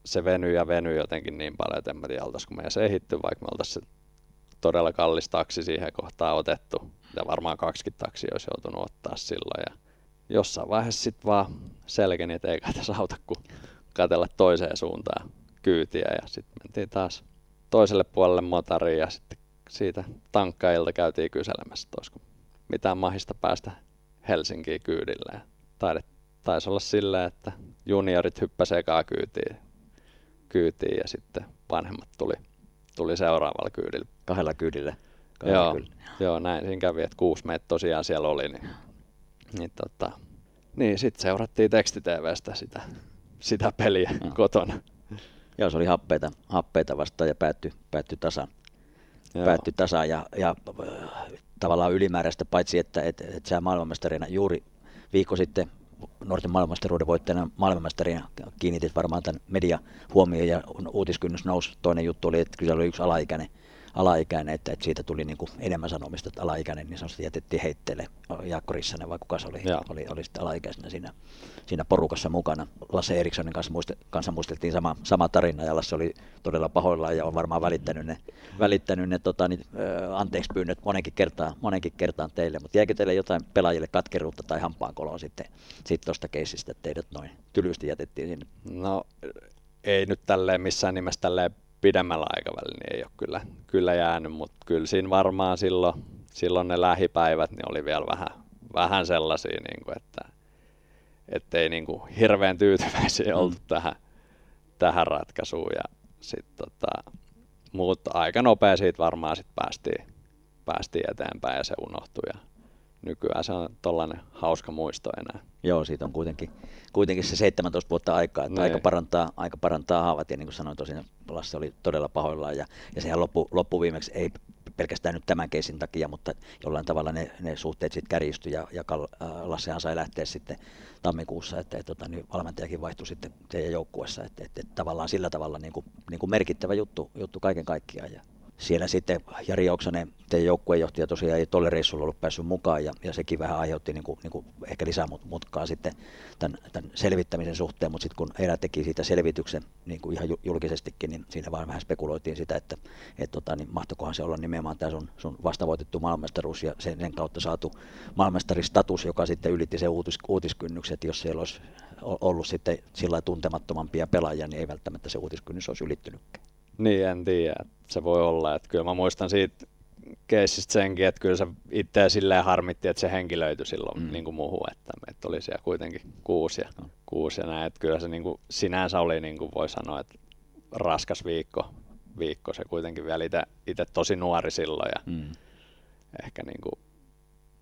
se venyi ja venyi jotenkin niin paljon, että en mä tiedä, oltaisiko meidän se ehitty, vaikka me oltaisiin todella kallis taksi siihen kohtaan otettu. Ja varmaan kaksikin taksi olisi joutunut ottaa silloin. Ja jossain vaiheessa sitten vaan selkeni, että ei kai tässä auta kuin katella toiseen suuntaan kyytiä. Ja sitten mentiin taas toiselle puolelle motariin ja sitten siitä tankkailta käytiin kyselemässä, että olisiko mitään mahista päästä Helsinkiin kyydille. Ja taidet, taisi olla silleen, että juniorit hyppäsivät ekaa kyytiin, kyytiin ja sitten vanhemmat tuli, tuli seuraavalla kyydillä. Kahdella kyydillä? Kahdella joo, kyydillä. joo, näin siinä kävi, että kuusi meitä tosiaan siellä oli. Niin, niin, tota, niin sitten seurattiin tekstitvstä sitä, sitä peliä no. kotona. Joo, se oli happeita, happeita vastaan ja päättyi, päättyi tasan. Päättyi tasan ja, ja tavallaan ylimääräistä, paitsi että että että sä maailmanmestarina juuri viikko sitten nuorten maailmanmestaruuden voittajana maailmanmestarina kiinnitit varmaan tämän media huomioon ja uutiskynnys nousi. Toinen juttu oli, että kyllä oli yksi alaikäinen alaikäinen, että, että siitä tuli niin kuin enemmän sanomista, että alaikäinen niin sanotusti jätettiin heitteelle. Jaakko Rissanen vai kuka se oli, oli, oli sitten alaikäisenä siinä, siinä porukassa mukana. Lasse Erikssonin kanssa, muiste, kanssa muisteltiin sama, sama tarina ja Lasse oli todella pahoillaan ja on varmaan välittänyt ne, välittänyt ne tota, niin, anteeksi pyynnöt monenkin kertaan, monenkin kertaan teille, mutta jäikö teille jotain pelaajille katkeruutta tai hampaankoloa sitten sit tuosta keisistä, että teidät noin tylysti jätettiin sinne? No ei nyt tälleen missään nimessä tälleen pidemmällä aikavälillä niin ei ole kyllä, kyllä jäänyt, mutta kyllä siinä varmaan silloin, silloin ne lähipäivät niin oli vielä vähän, vähän sellaisia, niin kuin, että ettei niin kuin hirveän tyytyväisiä mm. oltu mm. tähän, tähän ratkaisuun. Ja sit, tota, mutta aika nopea siitä varmaan sit päästiin, päästiin eteenpäin ja se unohtui. Ja nykyään se on tollainen hauska muisto enää. Joo, siitä on kuitenkin, kuitenkin se 17 vuotta aikaa, että aika niin. parantaa, aika parantaa haavat. Ja niin kuin sanoin, tosiaan Lasse oli todella pahoillaan. Ja, ja sehän loppu, loppuviimeksi ei pelkästään nyt tämän keisin takia, mutta jollain tavalla ne, ne suhteet sitten kärjistyi ja, ja äh, Lassehan sai lähteä sitten tammikuussa, että et, tota, niin valmentajakin vaihtui sitten teidän joukkuessa, että et, et, tavallaan sillä tavalla niin kuin, niin kuin merkittävä juttu, juttu kaiken kaikkiaan. Ja, siellä sitten Jari Oksanen, teidän joukkueenjohtaja tosiaan ei tolle reissulla ollut päässyt mukaan ja, ja sekin vähän aiheutti niin kuin, niin kuin ehkä lisää mutkaa sitten tämän, tämän selvittämisen suhteen, mutta sitten kun Eera teki siitä selvityksen niin kuin ihan julkisestikin, niin siinä vaan vähän spekuloitiin sitä, että et, tota, niin mahtokohan se olla nimenomaan tämä sun, sun vastavoitettu maailmanmestaruus ja sen, sen kautta saatu maailmanmestaristatus, joka sitten ylitti se uutis, uutiskynnyksen, että jos siellä olisi ollut sitten sillä tuntemattomampia pelaajia, niin ei välttämättä se uutiskynnys olisi ylittynytkään. Niin, en tiedä. Se voi olla. Että kyllä mä muistan siitä keissistä senkin, että kyllä se itseä silleen harmitti, että se henki löytyi silloin mm. niin kuin muuhun, että meitä oli siellä kuitenkin kuusi ja, no. kuusi ja näin. Että kyllä se niin kuin, sinänsä oli, niin kuin voi sanoa, että raskas viikko, viikko se kuitenkin vielä itse tosi nuori silloin ja mm. ehkä niin kuin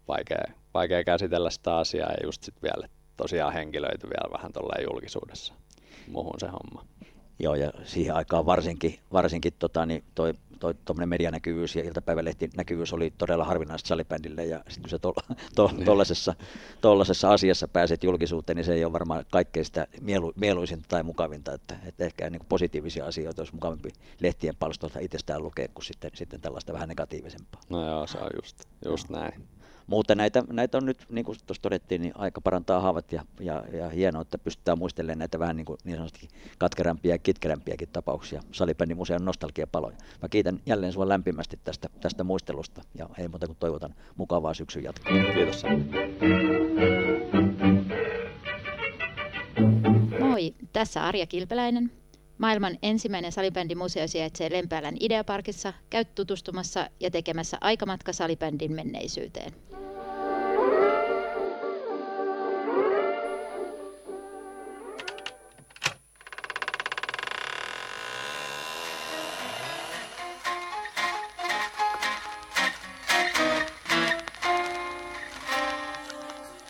vaikea, vaikea käsitellä sitä asiaa ja just sitten vielä tosiaan henkilöity vielä vähän tuolla julkisuudessa muuhun se homma. Joo, ja siihen aikaan varsinkin, varsinkin tota, niin toi, toi medianäkyvyys ja iltapäivälehti näkyvyys oli todella harvinaista salibändille, ja sitten kun sä tuollaisessa to, to, asiassa pääset julkisuuteen, niin se ei ole varmaan kaikkein sitä mielu, mieluisinta tai mukavinta, että, että ehkä niin positiivisia asioita olisi mukavampi lehtien palstolta itsestään lukea kuin sitten, sitten tällaista vähän negatiivisempaa. No joo, se on just, just näin. Mutta näitä, näitä on nyt, niin kuin tuossa todettiin, niin aika parantaa haavat ja, ja, ja hienoa, että pystytään muistelemaan näitä vähän niin, kuin niin sanotusti katkerampia ja kitkerämpiäkin tapauksia, Salibändimuseon nostalgiapaloja. Mä kiitän jälleen sinua lämpimästi tästä, tästä muistelusta ja ei muuta kuin toivotan mukavaa syksyn jatkoa. Kiitos. Moi, tässä Arja Kilpeläinen. Maailman ensimmäinen salibändimuseo sijaitsee Lempäälän Ideaparkissa. Käy tutustumassa ja tekemässä aikamatka salibändin menneisyyteen.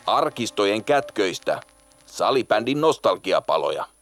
Arkistojen kätköistä salibändin nostalgiapaloja.